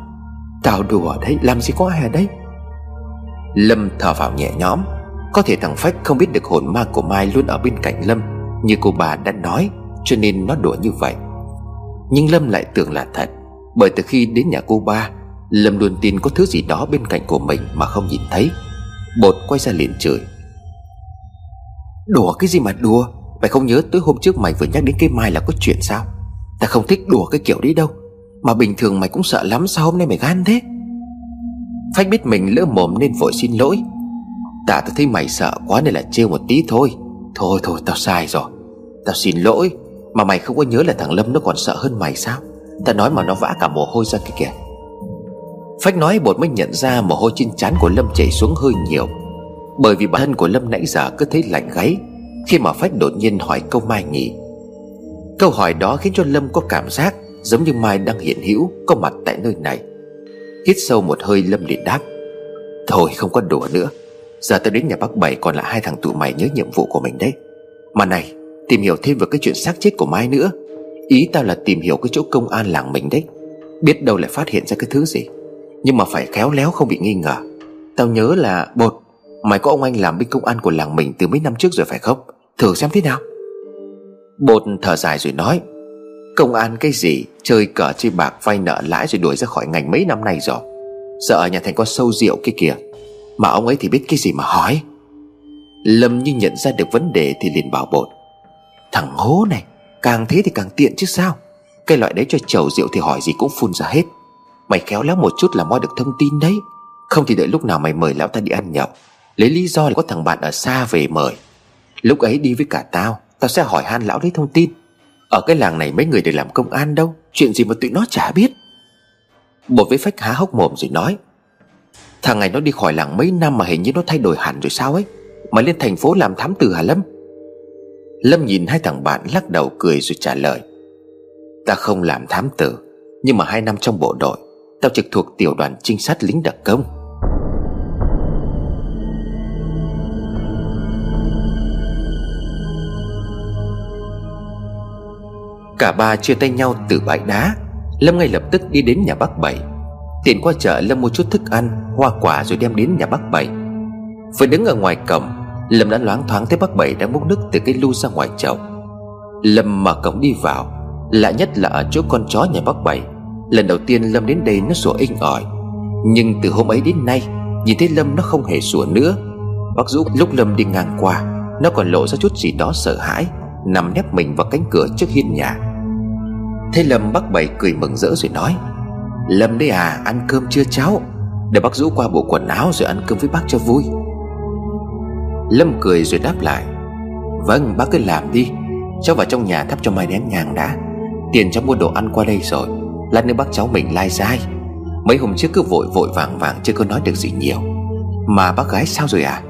Tao đùa đấy, làm gì có ai ở đây? Lâm thở vào nhẹ nhõm. Có thể thằng Phách không biết được hồn ma của Mai luôn ở bên cạnh Lâm, Như cô bà đã nói, Cho nên nó đùa như vậy. Nhưng Lâm lại tưởng là thật, Bởi từ khi đến nhà cô ba, Lâm luôn tin có thứ gì đó bên cạnh của mình mà không nhìn thấy. Bột quay ra liền chửi, Đùa cái gì mà đùa? Mày không nhớ tối hôm trước mày vừa nhắc đến cái mai là có chuyện sao? Ta không thích đùa cái kiểu đi đâu. Mà bình thường mày cũng sợ lắm, sao hôm nay mày gan thế? Phách biết mình lỡ mồm nên vội xin lỗi. Ta tao thấy mày sợ quá nên là trêu một tí thôi. Thôi thôi, tao sai rồi. Tao xin lỗi, Mà mày không có nhớ là thằng Lâm nó còn sợ hơn mày sao? Ta nói mà nó vã cả mồ hôi ra kìa kìa. Phách nói bột mới nhận ra mồ hôi trên trán của Lâm chảy xuống hơi nhiều. Bởi vì bản thân của Lâm nãy giờ cứ thấy lạnh gáy khi mà Phách đột nhiên hỏi câu Mai nghỉ Câu hỏi đó khiến cho Lâm có cảm giác Giống như Mai đang hiện hữu Có mặt tại nơi này. Hít sâu một hơi, Lâm liền đáp, Thôi, không có đùa nữa. Giờ tao đến nhà bác Bảy còn là hai thằng tụi mày nhớ nhiệm vụ của mình đấy. Mà này, Tìm hiểu thêm về cái chuyện xác chết của Mai nữa. Ý tao là tìm hiểu cái chỗ công an làng mình đấy. Biết đâu lại phát hiện ra cái thứ gì. Nhưng mà phải khéo léo không bị nghi ngờ. Tao nhớ là, Bột, Mày có ông anh làm bên công an của làng mình từ mấy năm trước rồi phải không? Thử xem thế nào? Bột thở dài rồi nói, Công an cái gì Chơi cờ chơi bạc vay nợ lãi rồi đuổi ra khỏi ngành mấy năm nay rồi? Sợ ở nhà thành có sâu rượu kia kìa. Mà ông ấy thì biết cái gì mà hỏi? Lâm như nhận ra được vấn đề thì liền bảo bột, Thằng hố này, Càng thế thì càng tiện chứ sao? Cái loại đấy cho chầu rượu thì hỏi gì cũng phun ra hết. Mày khéo léo một chút là moi được thông tin đấy. Không thì đợi lúc nào mày mời lão ta đi ăn nhậu. Lấy lý do là có thằng bạn ở xa về mời. Lúc ấy đi với cả tao Tao sẽ hỏi han lão lấy thông tin. Ở cái làng này mấy người để làm công an đâu, Chuyện gì mà tụi nó chả biết. Bột với phách há hốc mồm rồi nói, Thằng này nó đi khỏi làng mấy năm mà hình như nó thay đổi hẳn rồi sao ấy, Mà lên thành phố làm thám tử hả Lâm? Lâm nhìn hai thằng bạn lắc đầu cười rồi trả lời, Ta không làm thám tử, Nhưng mà hai năm trong bộ đội, Tao trực thuộc tiểu đoàn trinh sát lính đặc công. Cả ba chia tay nhau từ bãi đá. Lâm ngay lập tức đi đến nhà bác Bảy. Tiện qua chợ, Lâm mua chút thức ăn, Hoa quả rồi đem đến nhà bác Bảy. Vừa đứng ở ngoài cổng, Lâm đã loáng thoáng thấy bác Bảy đang múc nước từ cái lu ra ngoài chậu. Lâm mở cổng đi vào, Lạ nhất là ở chỗ con chó nhà bác Bảy. Lần đầu tiên Lâm đến đây nó sủa inh ỏi. Nhưng từ hôm ấy đến nay, Nhìn thấy Lâm nó không hề sủa nữa. Bác Dũ lúc Lâm đi ngang qua, Nó còn lộ ra chút gì đó sợ hãi, Nằm nép mình vào cánh cửa trước hiên nhà thế Lâm bác Bảy cười mừng rỡ rồi nói, Lâm đấy à ăn cơm chưa cháu? Để bác rũ qua bộ quần áo rồi ăn cơm với bác cho vui. Lâm cười rồi đáp lại Vâng bác cứ làm đi. Cháu vào trong nhà thắp cho mai nén nhàng đã. Tiền cháu mua đồ ăn qua đây rồi, Lát nữa bác cháu mình lai dai. Mấy hôm trước cứ vội vội vàng vàng, Chưa có nói được gì nhiều. Mà bác gái sao rồi à?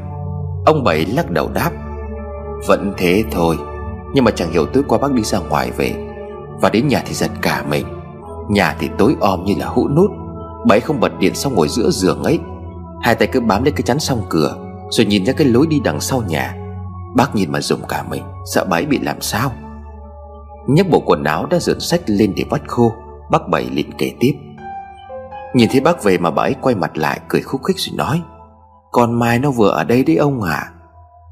Ông Bảy lắc đầu đáp, Vẫn thế thôi, Nhưng mà chẳng hiểu tối qua bác đi ra ngoài về và đến nhà thì giật cả mình. Nhà thì tối om như là hũ nút. Bảy không bật điện xong ngồi giữa giường ấy. Hai tay cứ bám lên cái chắn song cửa, Rồi nhìn ra cái lối đi đằng sau nhà. Bác nhìn mà dùng cả mình, Sợ bái bị làm sao? Nhấc bộ quần áo đã dựng sách lên để vắt khô, Bác Bảy liền kể tiếp. Nhìn thấy bác về mà bà ấy quay mặt lại, Cười khúc khích rồi nói, Con Mai nó vừa ở đây đấy ông à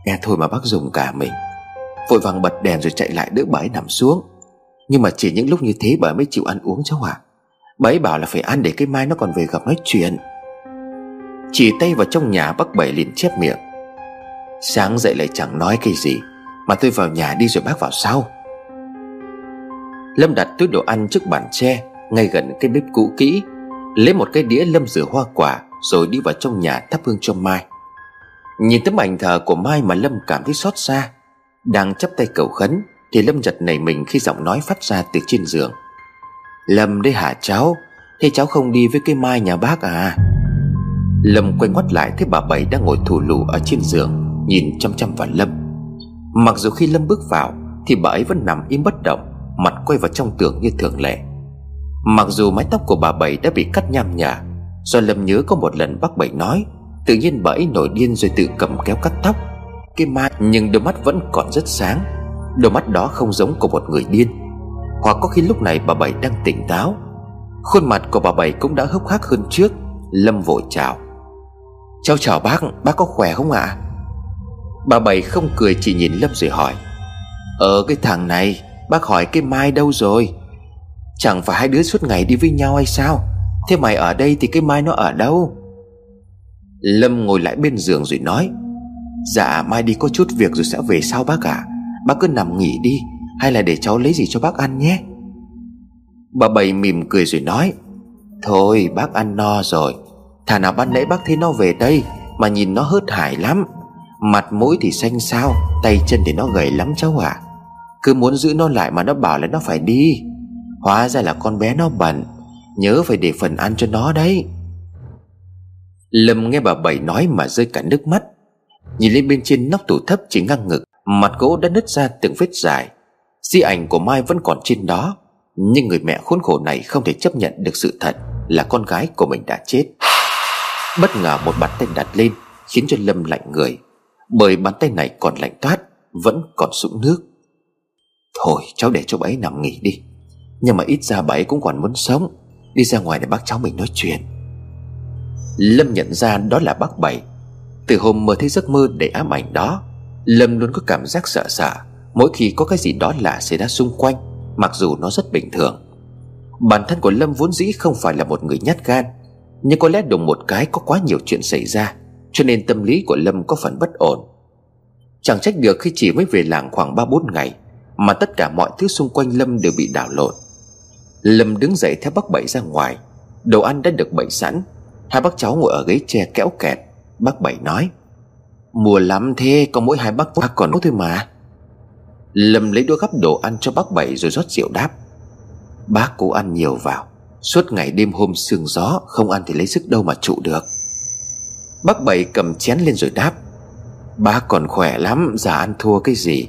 Nghe thôi mà bác dùng cả mình. Vội vàng bật đèn rồi chạy lại đỡ bà ấy nằm xuống. Nhưng mà chỉ những lúc như thế bà mới chịu ăn uống cháu à Bà ấy bảo là phải ăn để cái Mai nó còn về gặp nói chuyện. Chỉ tay vào trong nhà bác Bảy liền chép miệng. Sáng dậy lại chẳng nói cái gì, Mà tôi vào nhà đi rồi bác vào sau Lâm đặt túi đồ ăn trước bàn tre, Ngay gần cái bếp cũ kỹ, Lấy một cái đĩa Lâm rửa hoa quả, Rồi đi vào trong nhà thắp hương cho Mai. Nhìn tấm ảnh thờ của Mai mà Lâm cảm thấy xót xa, Đang chắp tay cầu khấn thì Lâm giật nảy mình khi giọng nói phát ra từ trên giường. Lâm đây hả cháu? Thế cháu không đi với cái Mai nhà bác à? Lâm quay ngoắt lại thấy bà Bảy đang ngồi thù lù ở trên giường, Nhìn chăm chăm vào Lâm. Mặc dù khi Lâm bước vào, Thì bà ấy vẫn nằm im bất động, Mặt quay vào trong tường như thường lệ. Mặc dù mái tóc của bà Bảy đã bị cắt nham nhả, Do Lâm nhớ có một lần bác Bảy nói, Tự nhiên bà ấy nổi điên rồi tự cầm kéo cắt tóc. Cái mai, nhưng đôi mắt vẫn còn rất sáng. Đôi mắt đó không giống của một người điên. Hoặc có khi lúc này bà Bảy đang tỉnh táo. Khuôn mặt của bà Bảy cũng đã hốc hác hơn trước. Lâm vội chào. Cháu chào bác Bác có khỏe không ạ? À? Bà Bảy không cười, chỉ nhìn Lâm rồi hỏi. Ờ cái thằng này, Bác hỏi cái Mai đâu rồi? Chẳng phải hai đứa suốt ngày đi với nhau hay sao? Thế mày ở đây thì cái Mai nó ở đâu? Lâm ngồi lại bên giường rồi nói. Dạ Mai đi có chút việc rồi sẽ về sau bác ạ. à? Bác cứ nằm nghỉ đi, Hay là để cháu lấy gì cho bác ăn nhé. Bà Bảy mỉm cười rồi nói, Thôi, bác ăn no rồi. Thà nào ban nãy bác thấy nó về đây Mà nhìn nó hớt hải lắm. Mặt mũi thì xanh xao, Tay chân thì nó gầy lắm cháu ạ. À. Cứ muốn giữ nó lại mà nó bảo là nó phải đi. Hóa ra là con bé nó bẩn Nhớ phải để phần ăn cho nó đấy. Lâm nghe bà Bảy nói mà rơi cả nước mắt. Nhìn lên bên trên nóc tủ thấp chỉ ngang ngực Mặt gỗ đã nứt ra từng vết dài. Di ảnh của Mai vẫn còn trên đó. Nhưng người mẹ khốn khổ này không thể chấp nhận được sự thật Là con gái của mình đã chết. Bất ngờ một bàn tay đặt lên Khiến cho Lâm lạnh người, Bởi bàn tay này còn lạnh toát, Vẫn còn sũng nước. Thôi, cháu để cho bà ấy nằm nghỉ đi. Nhưng mà ít ra bà ấy cũng còn muốn sống. Đi ra ngoài để bác cháu mình nói chuyện. Lâm nhận ra đó là bác Bảy. Từ hôm mơ thấy giấc mơ để ám ảnh đó Lâm luôn có cảm giác sợ sợ. Mỗi khi có cái gì đó lạ xảy ra xung quanh, Mặc dù nó rất bình thường. Bản thân của Lâm vốn dĩ không phải là một người nhát gan, Nhưng có lẽ đùng một cái có quá nhiều chuyện xảy ra, Cho nên tâm lý của Lâm có phần bất ổn. Chẳng trách được khi chỉ mới về làng khoảng 3-4 ngày, Mà tất cả mọi thứ xung quanh Lâm đều bị đảo lộn. Lâm đứng dậy theo bác Bảy ra ngoài, Đồ ăn đã được bày sẵn. Hai bác cháu ngồi ở ghế tre kéo kẹt, Bác Bảy nói Mùa lắm thế, có mỗi hai bác ta còn thôi mà. Lâm lấy đũa gắp đồ ăn cho bác Bảy rồi rót rượu đáp. Bác cố ăn nhiều vào, Suốt ngày đêm hôm sương gió, Không ăn thì lấy sức đâu mà trụ được. Bác Bảy cầm chén lên rồi đáp. Bác còn khỏe lắm, già ăn thua cái gì.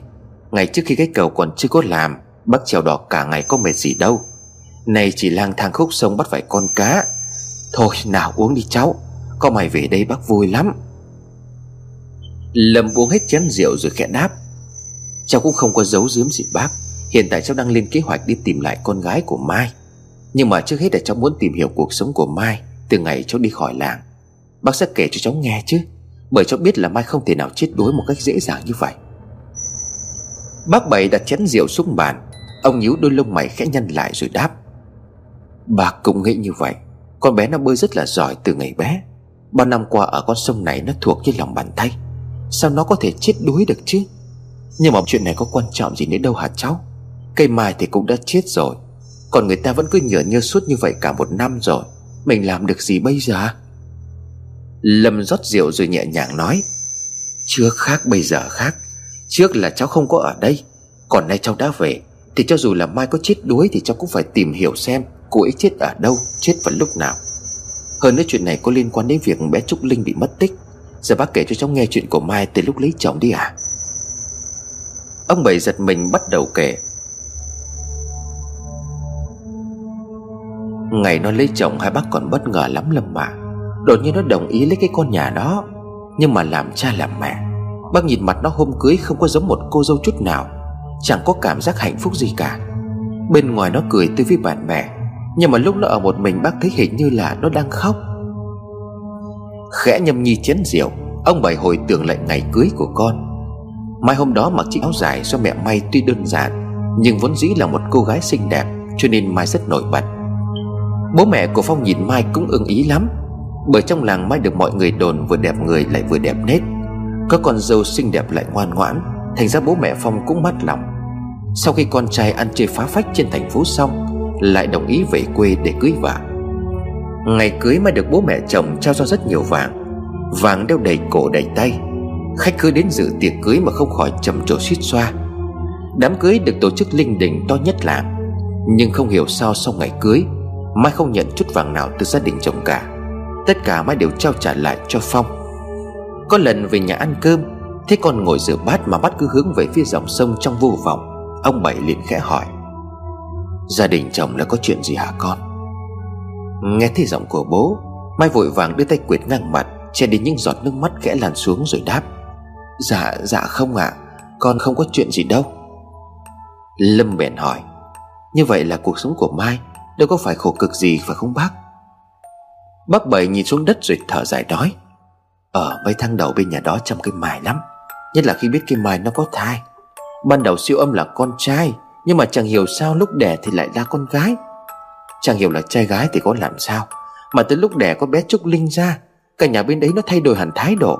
Ngày trước khi cái cầu còn chưa có làm, Bác trèo đỏ cả ngày có mệt gì đâu. Này chỉ lang thang khúc sông bắt phải con cá. Thôi, nào uống đi cháu, Có mày về đây bác vui lắm. Lâm uống hết chén rượu rồi khẽ đáp. Cháu cũng không có giấu giếm gì, bác. Hiện tại cháu đang lên kế hoạch đi tìm lại con gái của Mai. Nhưng mà trước hết là cháu muốn tìm hiểu cuộc sống của Mai Từ ngày cháu đi khỏi làng. Bác sẽ kể cho cháu nghe chứ, Bởi cháu biết là Mai không thể nào chết đuối một cách dễ dàng như vậy. Bác Bảy đặt chén rượu xuống bàn. Ông nhíu đôi lông mày khẽ nhăn lại rồi đáp. Bác cũng nghĩ như vậy. Con bé nó bơi rất là giỏi từ ngày bé. Bao năm qua ở con sông này nó thuộc như lòng bàn tay. Sao nó có thể chết đuối được chứ? Nhưng mà chuyện này có quan trọng gì nữa đâu hả cháu? Cây mai thì cũng đã chết rồi, Còn người ta vẫn cứ nhở nhơ suốt như vậy cả một năm rồi. Mình làm được gì bây giờ? Lâm rót rượu rồi nhẹ nhàng nói, Trước khác, bây giờ khác. Trước là cháu không có ở đây, Còn nay cháu đã về, Thì cho dù là mai có chết đuối Thì cháu cũng phải tìm hiểu xem Cô ấy chết ở đâu, Chết vào lúc nào. Hơn nữa chuyện này có liên quan đến việc bé Trúc Linh bị mất tích. Giờ bác kể cho cháu nghe chuyện của Mai Từ lúc lấy chồng đi à Ông Bảy giật mình bắt đầu kể. Ngày nó lấy chồng, hai bác còn bất ngờ lắm Lâm mà. Đột nhiên nó đồng ý lấy cái con nhà đó, Nhưng mà làm cha làm mẹ. Bác nhìn mặt nó hôm cưới không có giống một cô dâu chút nào, Chẳng có cảm giác hạnh phúc gì cả. Bên ngoài nó cười tươi với bạn bè, Nhưng mà lúc nó ở một mình bác thấy hình như là nó đang khóc. Khẽ nhâm nhi chén rượu. Ông bảy hồi tưởng lại ngày cưới của con. Mai hôm đó mặc chiếc áo dài do mẹ may tuy đơn giản, Nhưng vốn dĩ là một cô gái xinh đẹp, Cho nên Mai rất nổi bật. Bố mẹ của Phong nhìn Mai cũng ưng ý lắm, Bởi trong làng Mai được mọi người đồn vừa đẹp người lại vừa đẹp nết. Có con dâu xinh đẹp lại ngoan ngoãn, Thành ra bố mẹ Phong cũng mắt lòng. Sau khi con trai ăn chơi phá phách trên thành phố xong, Lại đồng ý về quê để cưới vợ. Ngày cưới mai được bố mẹ chồng trao cho rất nhiều vàng. Vàng đeo đầy cổ đầy tay. Khách cứ đến dự tiệc cưới mà không khỏi trầm trồ suýt xoa. Đám cưới được tổ chức linh đình to nhất làng. Nhưng không hiểu sao sau ngày cưới, Mai không nhận chút vàng nào từ gia đình chồng cả. Tất cả Mai đều trao trả lại cho Phong. Có lần về nhà ăn cơm Thế con ngồi rửa bát mà bát cứ hướng về phía dòng sông trong vô vọng. Ông Bảy liền khẽ hỏi, Gia đình chồng là có chuyện gì hả con? Nghe thấy giọng của bố Mai vội vàng đưa tay quệt ngang mặt Che đi những giọt nước mắt khẽ làn xuống rồi đáp. Dạ dạ không ạ à, Con không có chuyện gì đâu. Lâm bèn hỏi Như vậy là cuộc sống của Mai Đâu có phải khổ cực gì phải không bác? Bác Bảy nhìn xuống đất rồi thở dài nói Ở mấy tháng đầu bên nhà đó chăm cái mài lắm Nhất là khi biết cái mài nó có thai. Ban đầu siêu âm là con trai Nhưng mà chẳng hiểu sao lúc đẻ thì lại ra con gái. Chẳng hiểu là trai gái thì có làm sao. Mà tới lúc đẻ có bé Trúc Linh ra, Cả nhà bên đấy nó thay đổi hẳn thái độ.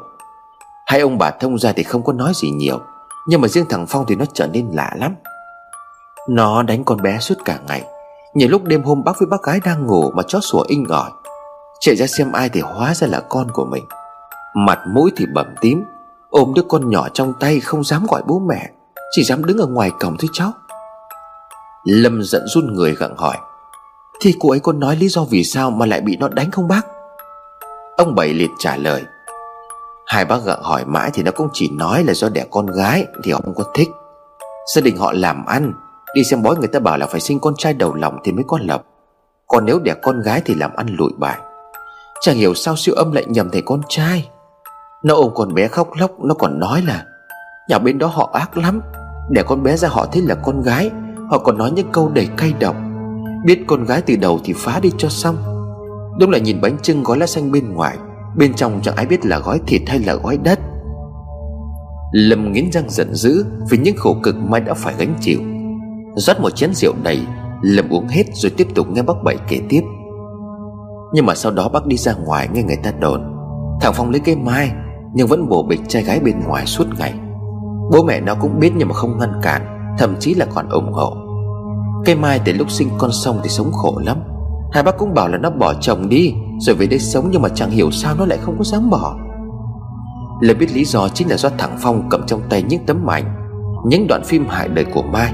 Hai ông bà thông ra thì không có nói gì nhiều, Nhưng mà riêng thằng Phong thì nó trở nên lạ lắm. Nó đánh con bé suốt cả ngày. Nhiều lúc đêm hôm bác với bác gái đang ngủ Mà chó sủa inh ỏi. Chạy ra xem ai thì hóa ra là con của mình. Mặt mũi thì bầm tím, Ôm đứa con nhỏ trong tay không dám gọi bố mẹ, Chỉ dám đứng ở ngoài cổng thôi cháu. Lâm giận run người gặng hỏi thì cô ấy có nói lý do vì sao mà lại bị nó đánh không bác? Ông Bảy liệt trả lời. Hai bác gặng hỏi mãi thì nó cũng chỉ nói là do đẻ con gái Thì họ không có thích. Gia đình họ làm ăn, Đi xem bói người ta bảo là phải sinh con trai đầu lòng thì mới có lộc Còn nếu đẻ con gái thì làm ăn lụi bại. Chẳng hiểu sao siêu âm lại nhầm thầy con trai. Nó ôm con bé khóc lóc, Nó còn nói là, Nhà bên đó họ ác lắm. Đẻ con bé ra họ thấy là con gái, Họ còn nói những câu đầy cay độc. Biết con gái từ đầu thì phá đi cho xong. Đúng là nhìn bánh trưng gói lá xanh bên ngoài, Bên trong chẳng ai biết là gói thịt hay là gói đất. Lâm nghiến răng giận dữ Vì những khổ cực Mai đã phải gánh chịu. Rót một chén rượu đầy, Lâm uống hết rồi tiếp tục nghe bác Bảy kể tiếp. Nhưng mà sau đó bác đi ra ngoài nghe người ta đồn, Thằng Phong lấy cây mai, Nhưng vẫn bổ bịch trai gái bên ngoài suốt ngày. Bố mẹ nó cũng biết nhưng mà không ngăn cản, Thậm chí là còn ủng hộ. Cây mai từ lúc sinh con xong thì sống khổ lắm. Hai bác cũng bảo là nó bỏ chồng đi, Rồi về đây sống nhưng mà chẳng hiểu sao nó lại không có dám bỏ. Lời biết lý do chính là do thằng Phong cầm trong tay những tấm ảnh, Những đoạn phim hại đời của Mai.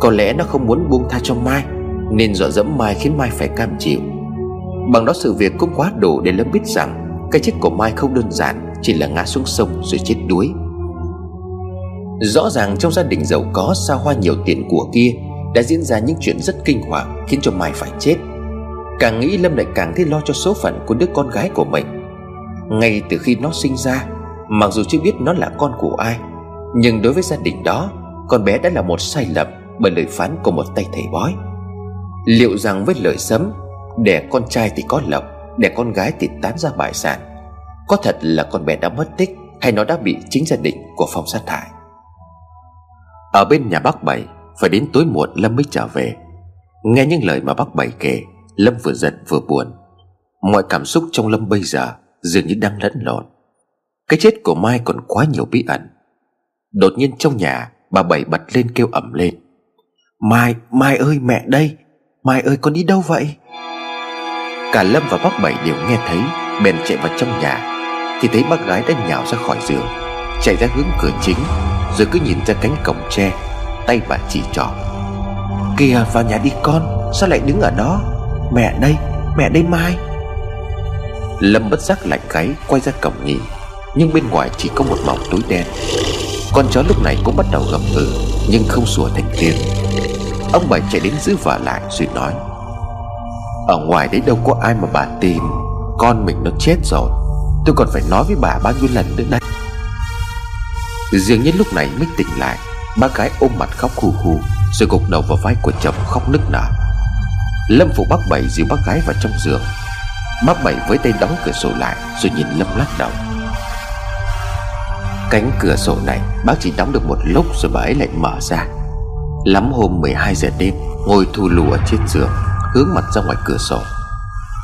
Có lẽ nó không muốn buông tha cho Mai, Nên dọa dẫm Mai khiến Mai phải cam chịu. Bằng đó sự việc cũng quá đủ để Lâm biết rằng Cái chết của Mai không đơn giản Chỉ là ngã xuống sông rồi chết đuối. Rõ ràng trong gia đình giàu có xa hoa nhiều tiền của kia đã diễn ra những chuyện rất kinh hoàng, Khiến cho Mai phải chết. Càng nghĩ Lâm lại càng thấy lo cho số phận của đứa con gái của mình. Ngay từ khi nó sinh ra, Mặc dù chưa biết nó là con của ai, Nhưng đối với gia đình đó, Con bé đã là một sai lầm Bởi lời phán của một tay thầy bói. Liệu rằng với lời sấm, Đẻ con trai thì có lộc, Đẻ con gái thì tán ra bại sản, Có thật là con bé đã mất tích Hay nó đã bị chính gia đình của Phong sát hại? Ở bên nhà bác Bảy phải đến tối muộn Lâm mới trở về. Nghe những lời mà bác Bảy kể Lâm vừa giận vừa buồn. Mọi cảm xúc trong Lâm bây giờ Dường như đang lẫn lộn. Cái chết của Mai còn quá nhiều bí ẩn. Đột nhiên trong nhà Bà Bảy bật lên kêu ẩm lên. Mai, Mai ơi mẹ đây! Mai ơi con đi đâu vậy? Cả Lâm và bác Bảy đều nghe thấy Bèn chạy vào trong nhà. Thì thấy bác gái đã nhào ra khỏi giường Chạy ra hướng cửa chính Rồi cứ nhìn ra cánh cổng tre. Tay bà chỉ trỏ. Kìa, vào nhà đi con, Sao lại đứng ở đó? Mẹ đây Mẹ đây Mai. Lâm bất giác lạnh gáy, Quay ra cổng nhìn Nhưng bên ngoài chỉ có một mỏng túi đen. Con chó lúc này cũng bắt đầu gầm gừ Nhưng không sủa thành tiếng. Ông bảy chạy đến giữ vợ lại, rồi nói, Ở ngoài đấy đâu có ai mà bà tìm Con mình nó chết rồi. Tôi còn phải nói với bà bao nhiêu lần nữa đây Dường như lúc này mới tỉnh lại. Bác gái ôm mặt khóc hù hù, Rồi gục đầu vào vai của chồng khóc nức nở. Lâm phụ bác Bảy dìu bác gái vào trong giường. Bác Bảy với tay đóng cửa sổ lại, Rồi nhìn Lâm lắc đầu. Cánh cửa sổ này, Bác chỉ đóng được một lúc rồi bà ấy lại mở ra. Lắm hôm 12 giờ đêm, Ngồi thu lù ở trên giường, Hướng mặt ra ngoài cửa sổ.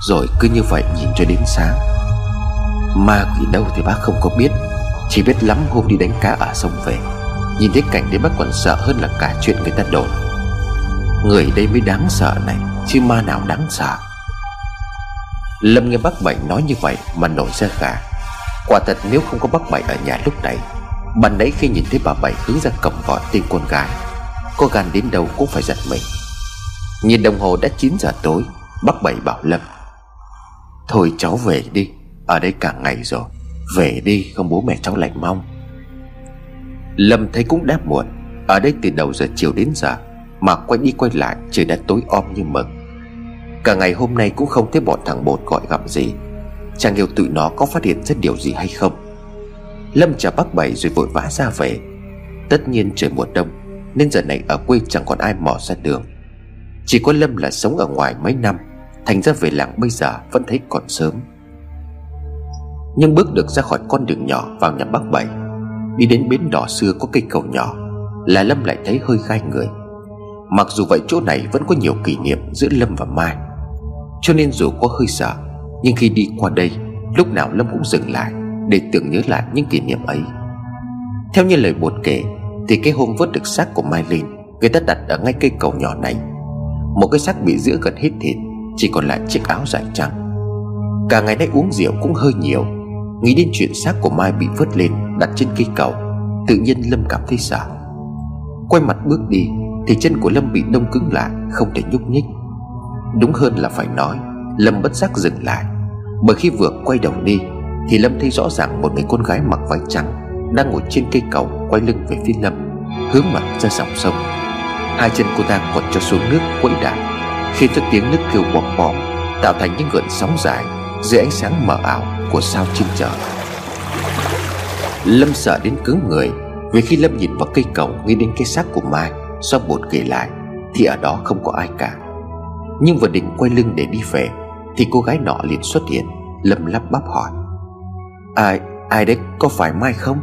Rồi cứ như vậy nhìn cho đến sáng. Ma quỷ đâu thì bác không có biết, Chỉ biết lắm hôm đi đánh cá ở sông về. Nhìn thấy cảnh đấy bác còn sợ hơn là cả chuyện người ta đồn. Người đây mới đáng sợ này, Chứ ma nào đáng sợ? Lâm nghe bác Bảy nói như vậy Mà nổi ra gà. Quả thật nếu không có bác Bảy ở nhà lúc này, Ban nãy khi nhìn thấy bà Bảy hướng ra cổng gọi tên con gái, Có gan đến đâu cũng phải giật mình. Nhìn đồng hồ đã 9 giờ tối, Bác Bảy bảo Lâm, Thôi cháu về đi, Ở đây cả ngày rồi, Về đi không bố mẹ cháu lạnh mong. Lâm thấy cũng đáp muộn. Ở đây từ đầu giờ chiều đến giờ, Mà quay đi quay lại trời đã tối om như mực. Cả ngày hôm nay cũng không thấy bọn thằng bột gọi gặp gì. Chẳng hiểu tụi nó có phát hiện ra điều gì hay không? Lâm chào bác Bảy rồi vội vã ra về. Tất nhiên trời mùa đông, Nên giờ này ở quê chẳng còn ai mò ra đường. Chỉ có Lâm là sống ở ngoài mấy năm, Thành ra về làng bây giờ vẫn thấy còn sớm. Nhưng bước được ra khỏi con đường nhỏ vào nhà bác Bảy Đi đến bến đỏ xưa có cây cầu nhỏ Là Lâm lại thấy hơi gai người. Mặc dù vậy, chỗ này vẫn có nhiều kỷ niệm giữa Lâm và Mai. Cho nên dù có hơi sợ, Nhưng khi đi qua đây, Lúc nào Lâm cũng dừng lại Để tưởng nhớ lại những kỷ niệm ấy. Theo như lời buồn kể, Thì cái hôm vớt được xác của Mai Linh Người ta đặt ở ngay cây cầu nhỏ này. Một cái xác bị giữa gần hết thịt, Chỉ còn lại chiếc áo dài trắng. Cả ngày nay uống rượu cũng hơi nhiều. Nghĩ đến chuyện xác của Mai bị vớt lên, Đặt trên cây cầu, Tự nhiên Lâm cảm thấy sợ. Quay mặt bước đi, Thì chân của Lâm bị đông cứng lại, Không thể nhúc nhích. Đúng hơn là phải nói, Lâm bất giác dừng lại. Bởi khi vừa quay đầu đi, Thì Lâm thấy rõ ràng một người con gái mặc váy trắng Đang ngồi trên cây cầu Quay lưng về phía Lâm, Hướng mặt ra dòng sông. Hai chân cô ta còn cho xuống nước quẫy đạp Khiến cho tiếng nước kêu bọt bọt Tạo thành những gợn sóng dài, Dưới ánh sáng mờ ảo của sao trên trời Lâm sợ đến cứng người Vì khi Lâm nhìn vào cây cầu Nghĩ đến cái xác của Mai Do bột kể lại Thì ở đó không có ai cả. Nhưng vừa định quay lưng để đi về Thì cô gái nọ liền xuất hiện Lâm lắp bắp hỏi. Ai, ai đấy có phải Mai không?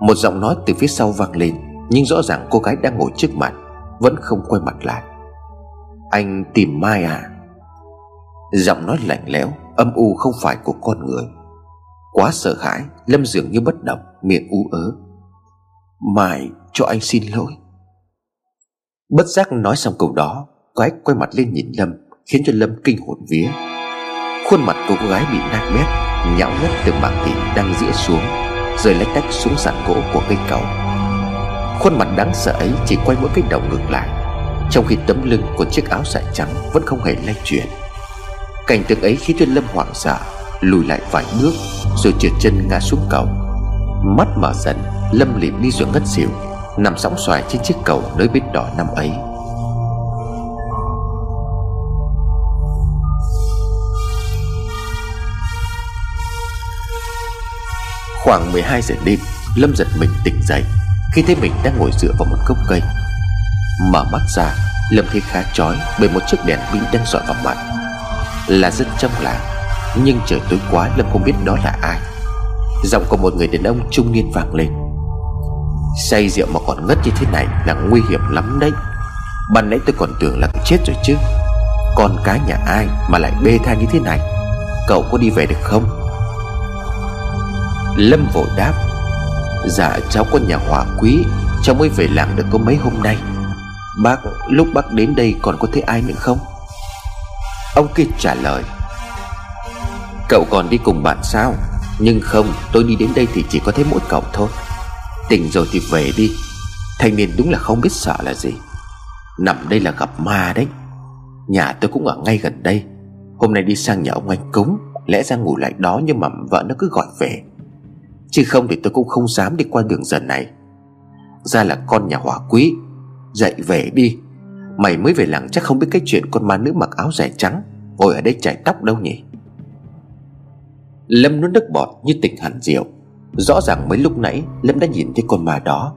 Một giọng nói từ phía sau vang lên Nhưng rõ ràng cô gái đang ngồi trước mặt Vẫn không quay mặt lại. Anh tìm Mai à? Giọng nói lạnh lẽo Âm u không phải của con người. Quá sợ hãi, Lâm dường như bất động, Miệng ú ớ. Mai cho anh xin lỗi. Bất giác nói xong câu đó, Cô ấy quay mặt lên nhìn Lâm, Khiến cho Lâm kinh hồn vía. Khuôn mặt của cô gái bị nát bét Nhão nhét từ mảng thịt đang giữa xuống, Rơi lách tách xuống sàn gỗ của cây cầu. Khuôn mặt đáng sợ ấy chỉ quay mỗi cái đầu ngược lại. Trong khi tấm lưng của chiếc áo sải trắng Vẫn không hề lay chuyển. Cảnh tượng ấy khiến cho Lâm hoảng sợ, Lùi lại vài bước, Rồi trượt chân ngã xuống cầu. Mắt mở dần, Lâm liệm đi rồi ngất xỉu, Nằm sóng xoài trên chiếc cầu nơi bến đỏ năm ấy. Khoảng 12 giờ đêm, Lâm giật mình tỉnh dậy, Khi thấy mình đang ngồi dựa vào một gốc cây. Mở mắt ra, Lâm thấy khá chói Bởi một chiếc đèn pin đang dọi vào mặt. Là dân trong làng. Nhưng trời tối quá Lâm không biết đó là ai. Giọng của một người đàn ông trung niên vang lên. Say rượu mà còn ngất như thế này Là nguy hiểm lắm đấy. Ban nãy tôi còn tưởng là chết rồi chứ. Con cái nhà ai mà lại bê tha như thế này? Cậu có đi về được không? Lâm vội đáp. Dạ cháu có nhà hỏa quý. Cháu mới về làng được có mấy hôm nay. Bác, lúc bác đến đây còn có thấy ai nữa không? Ông kia trả lời, Cậu còn đi cùng bạn sao? Nhưng không, tôi đi đến đây thì chỉ có thấy mỗi cậu thôi. Tỉnh rồi thì về đi. Thanh niên đúng là không biết sợ là gì. Nằm đây là gặp ma đấy. Nhà tôi cũng ở ngay gần đây. Hôm nay đi sang nhà ông anh cúng, Lẽ ra ngủ lại đó nhưng mà vợ nó cứ gọi về. Chứ không thì tôi cũng không dám đi qua đường dần này. Ra là con nhà hỏa quý, Dậy về đi. Mày mới về làng chắc không biết cái chuyện con ma nữ mặc áo dài trắng, Ngồi ở đây chải tóc đâu nhỉ? Lâm nuốt nước bọt như tỉnh hẳn rượu. Rõ ràng mấy lúc nãy, Lâm đã nhìn thấy con ma đó.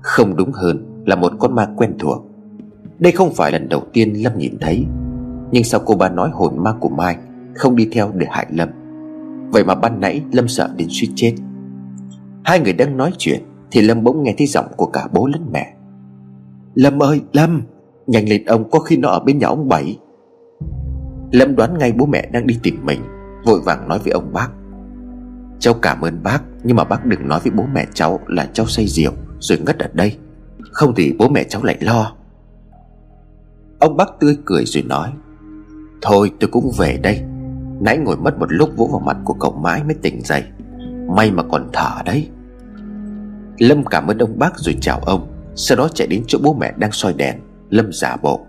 Không đúng hơn là một con ma quen thuộc. Đây không phải lần đầu tiên Lâm nhìn thấy. Nhưng sao cô ba nói hồn ma của Mai Không đi theo để hại Lâm? Vậy mà ban nãy Lâm sợ đến suýt chết. Hai người đang nói chuyện Thì Lâm bỗng nghe thấy giọng của cả bố lẫn mẹ. Lâm ơi, Lâm! Nhanh lên, ông, có khi nó ở bên nhà ông Bảy. Lâm đoán ngay bố mẹ đang đi tìm mình, Vội vàng nói với ông bác. Cháu cảm ơn bác, Nhưng mà bác đừng nói với bố mẹ cháu là cháu say rượu, Rồi ngất ở đây. Không thì bố mẹ cháu lại lo. Ông bác tươi cười rồi nói, Thôi, tôi cũng về đây. Nãy ngồi mất một lúc vỗ vào mặt của cậu mãi mới tỉnh dậy. May mà còn thở đấy. Lâm cảm ơn ông bác rồi chào ông, Sau đó chạy đến chỗ bố mẹ đang soi đèn. Lâm giả bộ.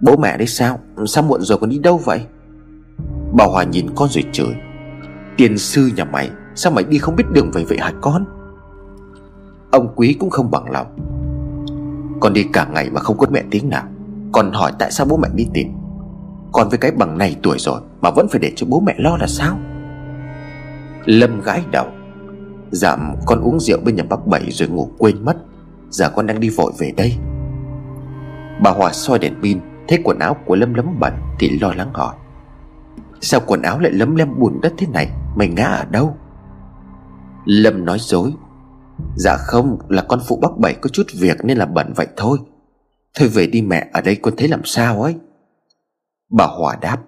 Bố mẹ đấy sao? Sao muộn rồi còn đi đâu vậy? Bà Hòa nhìn con rồi chửi. Tiền sư nhà mày, Sao mày đi không biết đường về vậy hả con? Ông quý cũng không bằng lòng. Con đi cả ngày mà không có mẹ tiếng nào. Còn hỏi tại sao bố mẹ đi tìm? Con với cái bằng này tuổi rồi Mà vẫn phải để cho bố mẹ lo là sao? Lâm gãi đầu. Dặm con uống rượu bên nhà bác Bảy rồi ngủ quên mất. Giờ con đang đi vội về đây. Bà Hòa soi đèn pin, Thấy quần áo của Lâm lấm bẩn Thì lo lắng hỏi. Sao quần áo lại lấm lem bùn đất thế này? Mày ngã ở đâu? Lâm nói dối. Dạ không, là con phụ bác Bảy có chút việc Nên là bẩn vậy thôi. Thôi về đi mẹ, ở đây con thấy làm sao ấy? Bà Hòa đáp.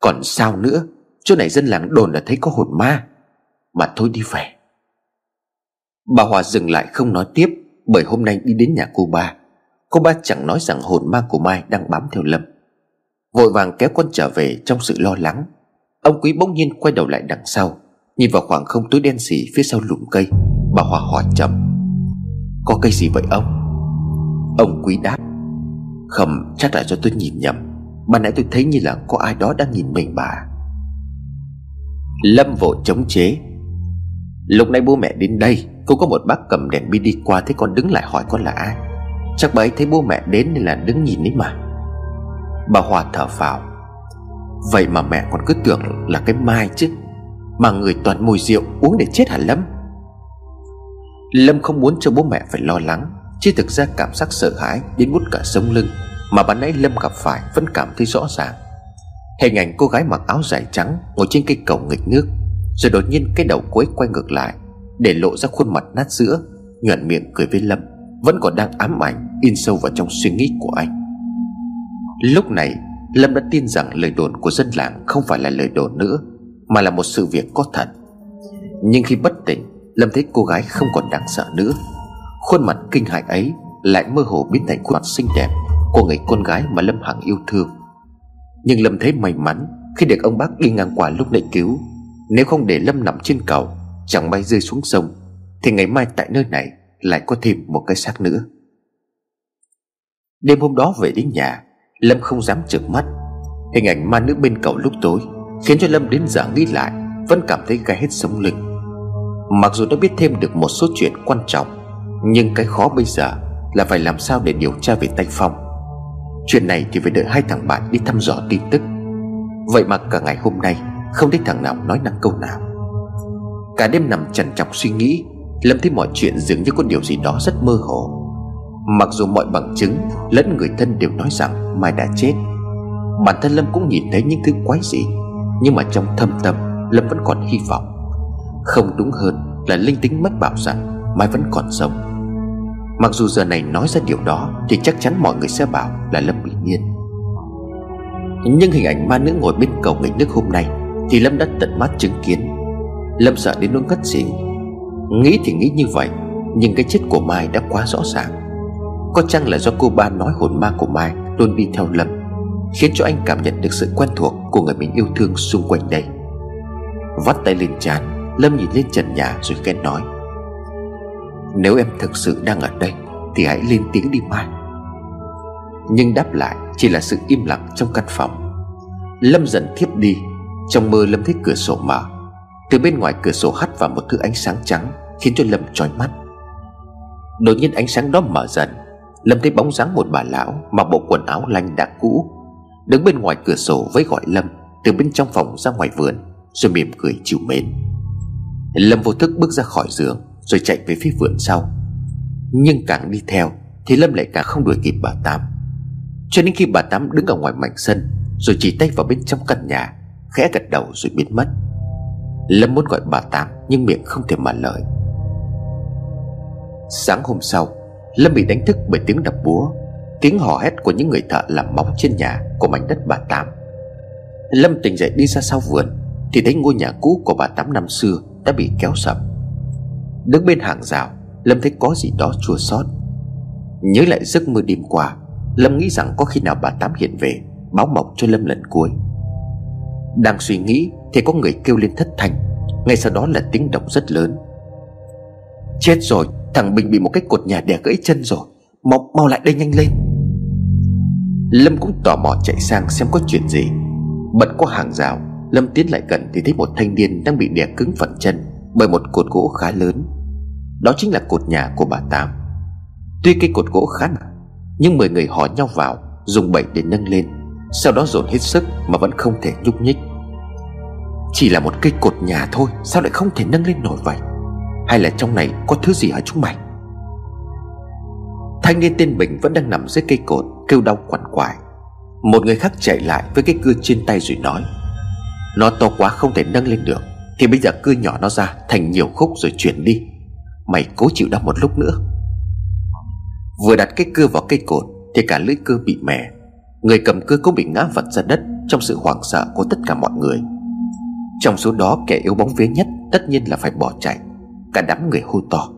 Còn sao nữa? Chỗ này dân làng đồn là thấy có hồn ma. Mà thôi đi về. Bà Hòa dừng lại không nói tiếp, Bởi hôm nay đi đến nhà cô ba. Cô ba chẳng nói rằng hồn ma của Mai đang bám theo Lâm. Vội vàng kéo con trở về trong sự lo lắng. Ông Quý bỗng nhiên quay đầu lại đằng sau, Nhìn vào khoảng không tối đen xỉ phía sau lùm cây Bà Hòa hỏi chậm. Có cây gì vậy ông? Ông Quý đáp. Không chắc là do tôi nhìn nhầm. Ban nãy tôi thấy như là có ai đó đang nhìn mình bà. Lâm vội chống chế. Lúc nãy bố mẹ đến đây, Cô có một bác cầm đèn pin đi qua Thế con đứng lại hỏi con là ai? Chắc bà ấy thấy bố mẹ đến nên là đứng nhìn ấy mà. Bà Hòa thở phào. Vậy mà mẹ còn cứ tưởng là cái mai chứ. Mà người toàn mùi rượu uống để chết hả Lâm? Lâm không muốn cho bố mẹ phải lo lắng Chứ thực ra cảm giác sợ hãi Đến bút cả sống lưng Mà ban nãy Lâm gặp phải vẫn cảm thấy rõ ràng. Hình ảnh cô gái mặc áo dài trắng Ngồi trên cây cầu nghịch nước Rồi đột nhiên cái đầu cuối quay ngược lại, Để lộ ra khuôn mặt nát giữa, Nhuận miệng cười với Lâm, Vẫn còn đang ám ảnh. In sâu vào trong suy nghĩ của anh. Lúc này, Lâm đã tin rằng lời đồn của dân làng Không phải là lời đồn nữa, Mà là một sự việc có thật. Nhưng khi bất tỉnh, Lâm thấy cô gái không còn đáng sợ nữa. Khuôn mặt kinh hại ấy Lại mơ hồ biến thành khuôn mặt xinh đẹp Của người con gái mà Lâm Hằng yêu thương. Nhưng Lâm thấy may mắn Khi được ông bác đi ngang qua lúc nãy cứu. Nếu không để Lâm nằm trên cầu, Chẳng may rơi xuống sông, Thì ngày mai tại nơi này Lại có thêm một cái xác nữa. Đêm hôm đó về đến nhà, Lâm không dám trợn mắt. Hình ảnh ma nữ bên cầu lúc tối Khiến cho Lâm đến giờ nghĩ lại, Vẫn cảm thấy gai hết sống lưng. Mặc dù đã biết thêm được một số chuyện quan trọng, Nhưng cái khó bây giờ Là phải làm sao để điều tra về tay Phong. Chuyện này thì phải đợi hai thằng bạn đi thăm dò tin tức. Vậy mà cả ngày hôm nay Không thấy thằng nào nói năng câu nào. Cả đêm nằm trằn trọc suy nghĩ, Lâm thấy mọi chuyện dường như có điều gì đó rất mơ hồ. Mặc dù mọi bằng chứng Lẫn người thân đều nói rằng Mai đã chết, Bản thân Lâm cũng nhìn thấy những thứ quái dị, Nhưng mà trong thâm tâm, Lâm vẫn còn hy vọng. Không đúng hơn là linh tính mách bảo rằng Mai vẫn còn sống. Mặc dù giờ này nói ra điều đó Thì chắc chắn mọi người sẽ bảo là Lâm bị điên. Nhưng hình ảnh ma nữ ngồi bên cầu nghịch nước hôm nay Thì Lâm đã tận mắt chứng kiến. Lâm sợ đến nỗi ngất xỉu. Nghĩ thì nghĩ như vậy, Nhưng cái chết của Mai đã quá rõ ràng có chăng là do cô ba nói hồn ma của Mai Luôn đi theo Lâm, Khiến cho anh cảm nhận được sự quen thuộc Của người mình yêu thương xung quanh đây? Vắt tay lên trán, Lâm nhìn lên trần nhà rồi khen nói, Nếu em thực sự đang ở đây Thì hãy lên tiếng đi Mai. Nhưng đáp lại Chỉ là sự im lặng trong căn phòng. Lâm dần thiếp đi, Trong mơ Lâm thấy cửa sổ mở. Từ bên ngoài cửa sổ hắt vào một thứ ánh sáng trắng Khiến cho Lâm trói mắt. Đột nhiên ánh sáng đó mở dần Lâm thấy bóng dáng một bà lão Mặc bộ quần áo lanh đã cũ, Đứng bên ngoài cửa sổ với gọi Lâm Từ bên trong phòng ra ngoài vườn, Rồi mỉm cười chịu mến. Lâm vô thức bước ra khỏi giường, Rồi chạy về phía vườn sau. Nhưng càng đi theo Thì Lâm lại càng không đuổi kịp bà Tám. Cho đến khi bà Tám đứng ở ngoài mảnh sân, Rồi chỉ tay vào bên trong căn nhà, Khẽ gật đầu rồi biến mất. Lâm muốn gọi bà Tám Nhưng miệng không thể mở lời. Sáng hôm sau Lâm bị đánh thức bởi tiếng đập búa, Tiếng hò hét của những người thợ làm móng trên nhà Của mảnh đất bà Tám Lâm tỉnh dậy đi ra sau vườn, Thì thấy ngôi nhà cũ của bà Tám năm xưa Đã bị kéo sập. Đứng bên hàng rào, Lâm thấy có gì đó chua xót. Nhớ lại giấc mơ đêm qua, Lâm nghĩ rằng có khi nào bà Tám hiện về, Báo mộng cho Lâm lần cuối. Đang suy nghĩ Thì có người kêu lên thất thanh, Ngay sau đó là tiếng động rất lớn. Chết rồi Thằng Bình bị một cái cột nhà đè gãy chân rồi. Mau, mau lại đây nhanh lên. Lâm cũng tò mò chạy sang xem có chuyện gì. Bật qua hàng rào Lâm tiến lại gần thì thấy một thanh niên đang bị đè cứng phần chân Bởi một cột gỗ khá lớn. Đó chính là cột nhà của bà Tám. Tuy cây cột gỗ khá nặng Nhưng mười người họ nhau vào Dùng bẩy để nâng lên. Sau đó dồn hết sức mà vẫn không thể nhúc nhích. Chỉ là một cây cột nhà thôi Sao lại không thể nâng lên nổi vậy? Hay là trong này có thứ gì hả chúng mày? Thanh niên tên Bình vẫn đang nằm dưới cây cột, Kêu đau quằn quại. Một người khác chạy lại với cái cưa trên tay rồi nói, Nó to quá không thể nâng lên được, Thì bây giờ cưa nhỏ nó ra Thành nhiều khúc rồi chuyển đi. Mày cố chịu đau một lúc nữa. Vừa đặt cái cưa vào cây cột Thì cả lưỡi cưa bị mẻ. Người cầm cưa cũng bị ngã vật ra đất Trong sự hoảng sợ của tất cả mọi người. Trong số đó kẻ yếu bóng vía nhất Tất nhiên là phải bỏ chạy. Cả đám người hô to.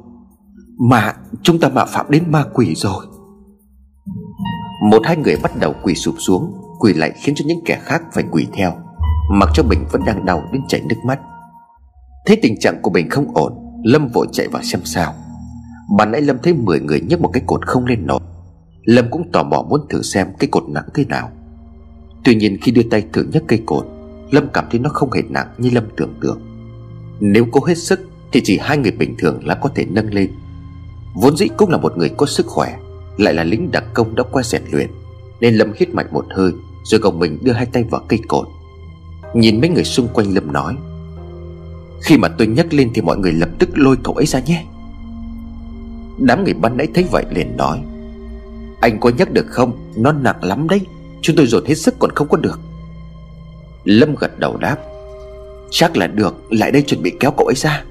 Mà, chúng ta mạo phạm đến ma quỷ rồi. Một hai người bắt đầu quỳ sụp xuống, Quỳ lại khiến cho những kẻ khác phải quỳ theo, Mặc cho Bình vẫn đang đau đến chảy nước mắt. Thấy tình trạng của Bình không ổn, Lâm vội chạy vào xem sao. Bà nãy Lâm thấy 10 người nhấc một cái cột không lên nổi. Lâm cũng tò mò muốn thử xem cái cột nặng thế nào. Tuy nhiên khi đưa tay thử nhấc cây cột, Lâm cảm thấy nó không hề nặng như Lâm tưởng tượng. Nếu cố hết sức thì chỉ hai người bình thường là có thể nâng lên. Vốn dĩ cũng là một người có sức khỏe, Lại là lính đặc công đã qua rèn luyện, Nên Lâm hít mạnh một hơi, Rồi gồng mình đưa hai tay vào cây cột. Nhìn mấy người xung quanh Lâm nói, Khi mà tôi nhấc lên thì mọi người lập tức lôi cậu ấy ra nhé. Đám người ban nãy thấy vậy liền nói, Anh có nhấc được không? Nó nặng lắm đấy, Chúng tôi dồn hết sức còn không có được. Lâm gật đầu đáp, Chắc là được, Lại đây chuẩn bị kéo cậu ấy ra.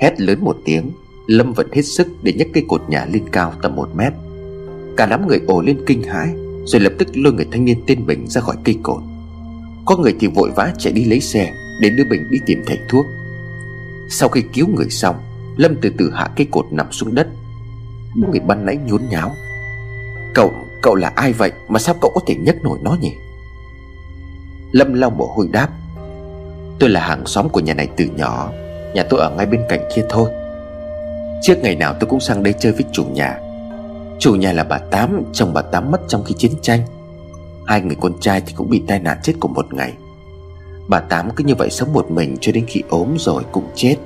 Hét lớn một tiếng. Lâm vẫn hết sức để nhấc cây cột nhà lên cao tầm một mét. Cả đám người ồ lên kinh hãi Rồi lập tức lôi người thanh niên tên Bình ra khỏi cây cột. Có người thì vội vã chạy đi lấy xe Để đưa Bình đi tìm thầy thuốc. Sau khi cứu người xong Lâm từ từ hạ cây cột nằm xuống đất. Người ban nãy nhốn nháo. Cậu, cậu là ai vậy? Mà sao cậu có thể nhấc nổi nó nhỉ? Lâm lau mồ hôi đáp. Tôi là hàng xóm của nhà này từ nhỏ. Nhà tôi ở ngay bên cạnh kia thôi. Trước ngày nào tôi cũng sang đây chơi với chủ nhà. Chủ nhà là bà Tám, Chồng bà Tám mất trong khi chiến tranh. Hai người con trai thì cũng bị tai nạn chết cùng một ngày. Bà Tám cứ như vậy sống một mình cho đến khi ốm rồi cũng chết.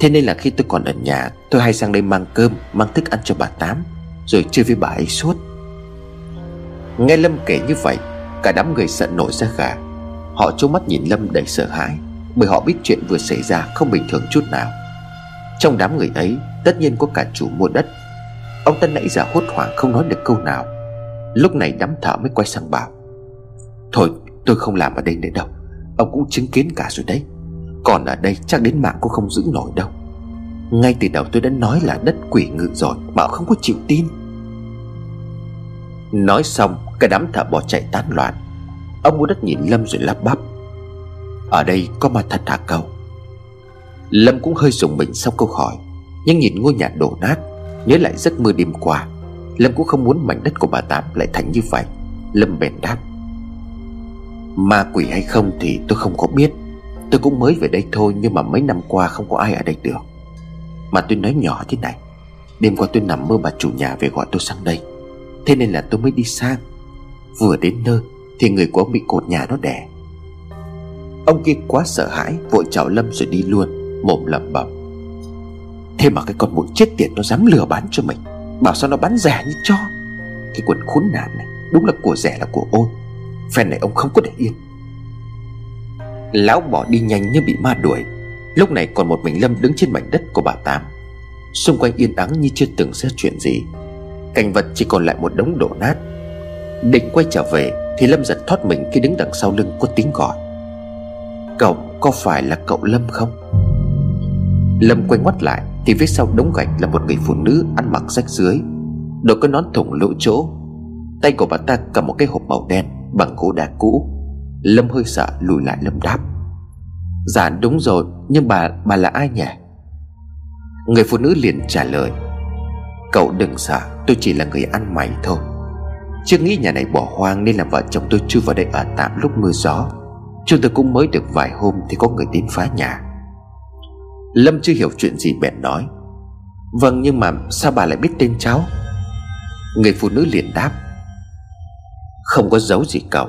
Thế nên là khi tôi còn ở nhà, Tôi hay sang đây mang cơm, Mang thức ăn cho bà Tám, Rồi chơi với bà ấy suốt. Nghe Lâm kể như vậy, Cả đám người sợ nổi ra gà. Họ trố mắt nhìn Lâm đầy sợ hãi. Bởi họ biết chuyện vừa xảy ra không bình thường chút nào. Trong đám người ấy, Tất nhiên có cả chủ mua đất. Ông ta nãy giờ hốt hoảng không nói được câu nào. Lúc này đám thợ mới quay sang bảo, Thôi, tôi không làm ở đây nữa đâu. Ông cũng chứng kiến cả rồi đấy. Còn ở đây chắc đến mạng cũng không giữ nổi đâu. Ngay từ đầu tôi đã nói là đất quỷ ngự rồi, Mà ông không có chịu tin. Nói xong, Cả đám thợ bỏ chạy tán loạn. Ông mua đất nhìn Lâm rồi lắp bắp ở đây có ma thật hả cậu Lâm cũng hơi rùng mình sau câu hỏi, Nhưng nhìn ngôi nhà đổ nát, Nhớ lại giấc mơ đêm qua, Lâm cũng không muốn mảnh đất của bà Tám lại thành như vậy. Lâm bèn đáp, Ma quỷ hay không thì tôi không có biết. Tôi cũng mới về đây thôi Nhưng mà mấy năm qua không có ai ở đây được. Mà tôi nói nhỏ thế này, Đêm qua tôi nằm mơ bà chủ nhà về gọi tôi sang đây. Thế nên là tôi mới đi sang. Vừa đến nơi Thì người của ông bị cột nhà nó đè. Ông kia quá sợ hãi, Vội chào Lâm rồi đi luôn, Mồm lẩm bẩm. Thế mà cái con mũi chết tiệt nó dám lừa bán cho mình, Bảo sao nó bán rẻ như cho Cái quần khốn nạn này, Đúng là của rẻ là của ôi Phen này ông không có để yên. Lão bỏ đi nhanh như bị ma đuổi. Lúc này còn một mình Lâm đứng trên mảnh đất của bà Tám. Xung quanh yên ắng như chưa từng xảy chuyện gì. Cảnh vật chỉ còn lại một đống đổ nát. Định quay trở về Thì Lâm giật thoát mình khi đứng đằng sau lưng có tiếng gọi. Cậu có phải là cậu Lâm không? Lâm quay ngoắt lại, Thì phía sau đống gạch là một người phụ nữ Ăn mặc rách dưới đầu có nón thủng lỗ chỗ. Tay của bà ta cầm một cái hộp màu đen Bằng gỗ đá cũ. Lâm hơi sợ, lùi lại Lâm đáp. Dạ đúng rồi, Nhưng bà bà là ai nhỉ? Người phụ nữ liền trả lời. Cậu đừng sợ, Tôi chỉ là người ăn mày thôi. Chưa nghĩ nhà này bỏ hoang Nên làm vợ chồng tôi chui vào đây ở tạm lúc mưa gió. Chúng tôi cũng mới được vài hôm Thì có người đến phá nhà. Lâm chưa hiểu chuyện gì bèn nói. Vâng nhưng mà sao bà lại biết tên cháu? Người phụ nữ liền đáp. Không có dấu gì cậu.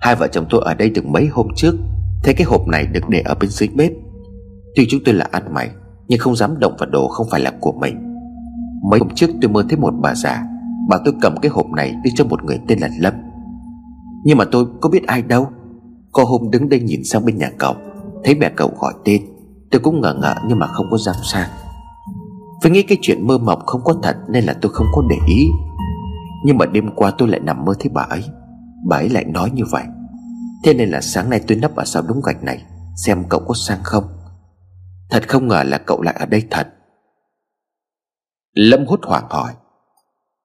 Hai vợ chồng tôi ở đây được mấy hôm trước. Thấy cái hộp này được để ở bên dưới bếp. Tuy chúng tôi là ăn mày, Nhưng không dám động vào đồ không phải là của mình. Mấy hôm trước tôi mơ thấy một bà già bà tôi cầm cái hộp này đi cho một người tên là Lâm. Nhưng mà tôi có biết ai đâu. Có hôm đứng đây nhìn sang bên nhà cậu. Thấy mẹ cậu gọi tên, Tôi cũng ngờ ngợ nhưng mà không có dám sang. Phải nghĩ cái chuyện mơ mộng không có thật Nên là tôi không có để ý. Nhưng mà đêm qua tôi lại nằm mơ thấy bà ấy. Bà ấy lại nói như vậy. Thế nên là sáng nay tôi nấp ở sau đống gạch này, Xem cậu có sang không. Thật không ngờ là cậu lại ở đây thật. Lâm hốt hoảng hỏi,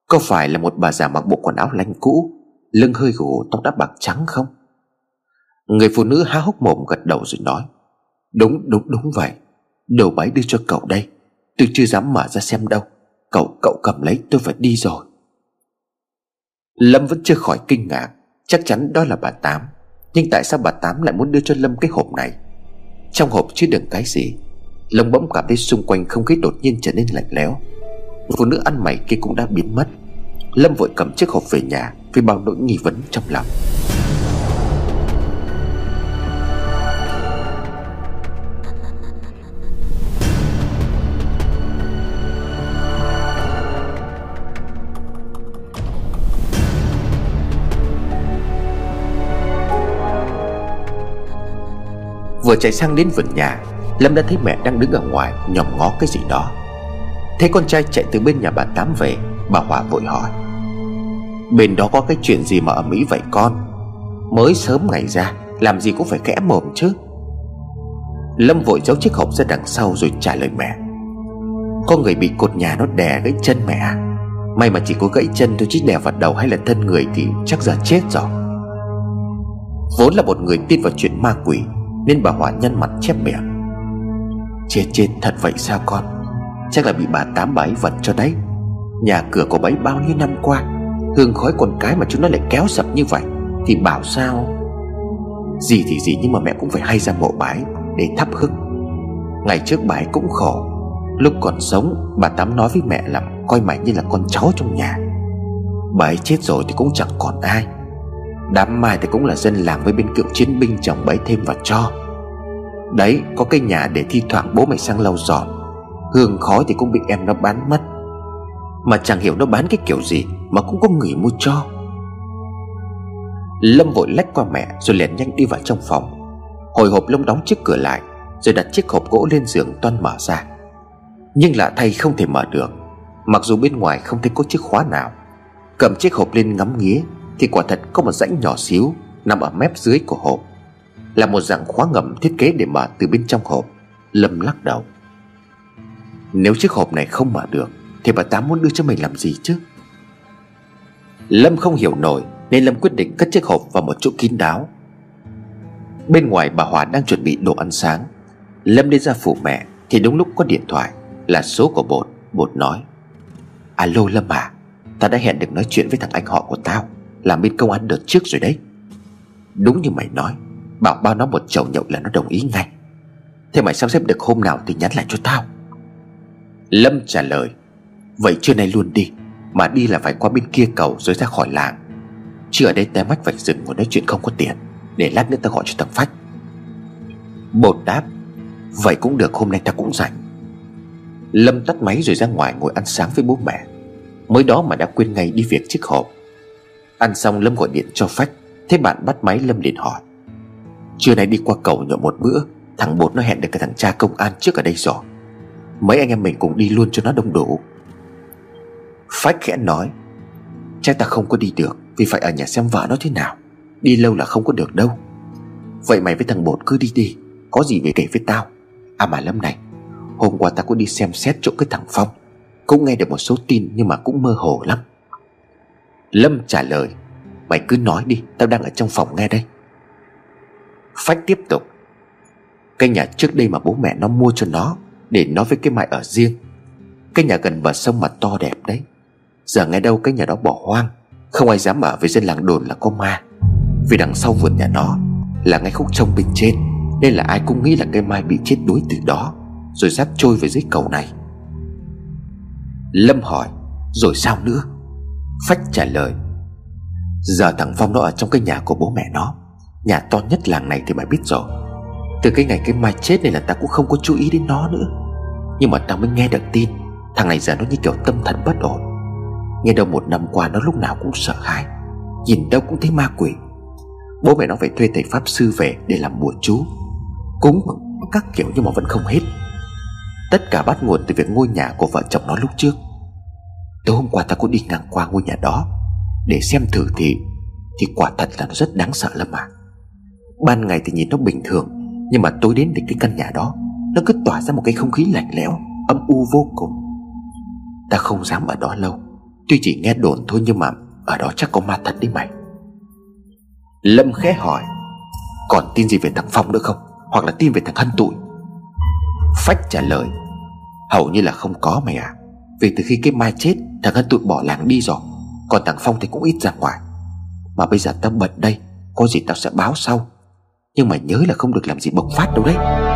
Có phải là một bà già mặc bộ quần áo lanh cũ, Lưng hơi gù, tóc đã bạc trắng không? Người phụ nữ há hốc mồm gật đầu rồi nói, Đúng đúng đúng vậy. Đồ báy đưa cho cậu đây. Tôi chưa dám mở ra xem đâu. Cậu cậu cầm lấy, tôi phải đi rồi. Lâm vẫn chưa khỏi kinh ngạc. Chắc chắn đó là bà Tám. Nhưng tại sao bà Tám lại muốn đưa cho Lâm cái hộp này? Trong hộp chứa đựng cái gì? Lâm bỗng cảm thấy xung quanh không khí đột nhiên trở nên lạnh lẽo. Phụ nữ ăn mày kia cũng đã biến mất. Lâm vội cầm chiếc hộp về nhà Vì bao nỗi nghi vấn trong lòng. Vừa chạy sang đến vườn nhà, Lâm đã thấy mẹ đang đứng ở ngoài nhòm ngó cái gì đó. Thấy con trai chạy từ bên nhà bà Tám về, Bà Hòa vội hỏi. Bên đó có cái chuyện gì mà ở Mỹ vậy con? Mới sớm ngày ra, Làm gì cũng phải kẽ mồm chứ. Lâm vội giấu chiếc hộp ra đằng sau rồi trả lời mẹ. Có người bị cột nhà nó đè gãy chân mẹ à? May mà chỉ có gãy chân thôi chứ đè vào đầu hay là thân người thì chắc giờ chết rồi. Vốn là một người tin vào chuyện ma quỷ nên bà Hòa nhăn mặt chép miệng. Chết chết, thật vậy sao con? Chắc là bị bà tám bà ấy vật cho đấy. Nhà cửa của bấy bao nhiêu năm qua, Hương khói con cái mà chúng nó lại kéo sập như vậy, Thì bảo sao? Gì thì gì nhưng mà mẹ cũng phải hay ra mộ bái Để thắp hức Ngày trước bà ấy cũng khổ, Lúc còn sống, bà Tám nói với mẹ là Coi mày như là con cháu trong nhà. Bà ấy chết rồi thì cũng chẳng còn ai. Đám mai thì cũng là dân làng với bên cựu chiến binh chồng bấy thêm vào cho. Đấy, có cái nhà để thi thoảng bố mày sang lau dọn. Hương khói thì cũng bị em nó bán mất. Mà chẳng hiểu nó bán cái kiểu gì Mà cũng có người mua cho. Lâm vội lách qua mẹ Rồi liền nhanh đi vào trong phòng. Hồi hộp lông đóng chiếc cửa lại Rồi đặt chiếc hộp gỗ lên giường toan mở ra. Nhưng lạ thay không thể mở được, Mặc dù bên ngoài không thấy có chiếc khóa nào. Cầm chiếc hộp lên ngắm nghía thì quả thật có một rãnh nhỏ xíu, Nằm ở mép dưới của hộp. Là một dạng khóa ngầm thiết kế để mở từ bên trong hộp, Lâm lắc đầu. Nếu chiếc hộp này không mở được, Thì bà Tám muốn đưa cho mình làm gì chứ? Lâm không hiểu nổi, Nên Lâm quyết định cất chiếc hộp vào một chỗ kín đáo. Bên ngoài bà Hòa đang chuẩn bị đồ ăn sáng. Lâm đi ra phủ mẹ, Thì đúng lúc có điện thoại, Là số của bột. Bột nói, Alo Lâm à Ta đã hẹn được nói chuyện với thằng anh họ của tao. Làm bên công an đợt trước rồi đấy. Đúng như mày nói, Bảo bao nó một chầu nhậu là nó đồng ý ngay. Thế mày sắp xếp được hôm nào thì nhắn lại cho tao. Lâm trả lời, Vậy trưa nay luôn đi, Mà đi là phải qua bên kia cầu rồi ra khỏi làng. Chứ ở đây té mách vạch rừng ngồi nói chuyện không có tiền Để lát nữa ta gọi cho thằng Phách. Bột đáp, Vậy cũng được, hôm nay ta cũng rảnh. Lâm tắt máy rồi ra ngoài ngồi ăn sáng với bố mẹ. Mới đó mà đã quên ngay đi việc chiếc hộp. Ăn xong Lâm gọi điện cho Phách Thế bạn bắt máy Lâm liền hỏi. Trưa nay đi qua cầu nhậu một bữa, Thằng Bột nó hẹn được cái thằng cha công an trước ở đây rồi. Mấy anh em mình cùng đi luôn cho nó đông đủ. Phách khẽ nói Chắc ta không có đi được, Vì phải ở nhà xem vợ nó thế nào. Đi lâu là không có được đâu. Vậy mày với thằng Bột cứ đi đi, Có gì về kể với tao. À mà Lâm này, Hôm qua ta có đi xem xét chỗ cái thằng Phong, Cũng nghe được một số tin nhưng mà cũng mơ hồ lắm. Lâm trả lời, Mày cứ nói đi, Tao đang ở trong phòng nghe đây. Phách tiếp tục, Cái nhà trước đây mà bố mẹ nó mua cho nó, Để nó với cái Mai ở riêng, Cái nhà gần bờ sông mà to đẹp đấy, Giờ nghe đâu cái nhà đó bỏ hoang, Không ai dám ở với dân làng đồn là có ma, Vì đằng sau vườn nhà nó Là ngay khúc trông bên trên, Nên là ai cũng nghĩ là cây mai bị chết đuối từ đó, Rồi rác trôi về dưới cầu này. Lâm hỏi, Rồi sao nữa? Phách trả lời. Giờ thằng Phong nó ở trong cái nhà của bố mẹ nó. Nhà to nhất làng này thì mày biết rồi. Từ cái ngày cái mai chết này là ta cũng không có chú ý đến nó nữa. Nhưng mà tao mới nghe được tin, Thằng này giờ nó như kiểu tâm thần bất ổn. Nghe đâu một năm qua nó lúc nào cũng sợ hãi, Nhìn đâu cũng thấy ma quỷ. Bố mẹ nó phải thuê thầy pháp sư về để làm bùa chú. Cúng các kiểu nhưng mà vẫn không hết. Tất cả bắt nguồn từ việc ngôi nhà của vợ chồng nó lúc trước. Tối hôm qua ta có đi ngang qua ngôi nhà đó, Để xem thử thì Thì quả thật là nó rất đáng sợ lắm mà. Ban ngày thì nhìn nó bình thường, Nhưng mà tối đến thì cái căn nhà đó, Nó cứ tỏa ra một cái không khí lạnh lẽo, Âm u vô cùng. Ta không dám ở đó lâu, Tuy chỉ nghe đồn thôi nhưng mà Ở đó chắc có ma thật đấy mày. Lâm khẽ hỏi, Còn tin gì về thằng Phong nữa không? Hoặc là tin về thằng Hân Tụi? Phách trả lời, Hầu như là không có mày à Vì từ khi cái mai chết Thằng Hân Tụi bỏ làng đi rồi, Còn thằng Phong thì cũng ít ra ngoài. Mà bây giờ tao bận đây, Có gì tao sẽ báo sau. Nhưng mà nhớ là không được làm gì bộc phát đâu đấy.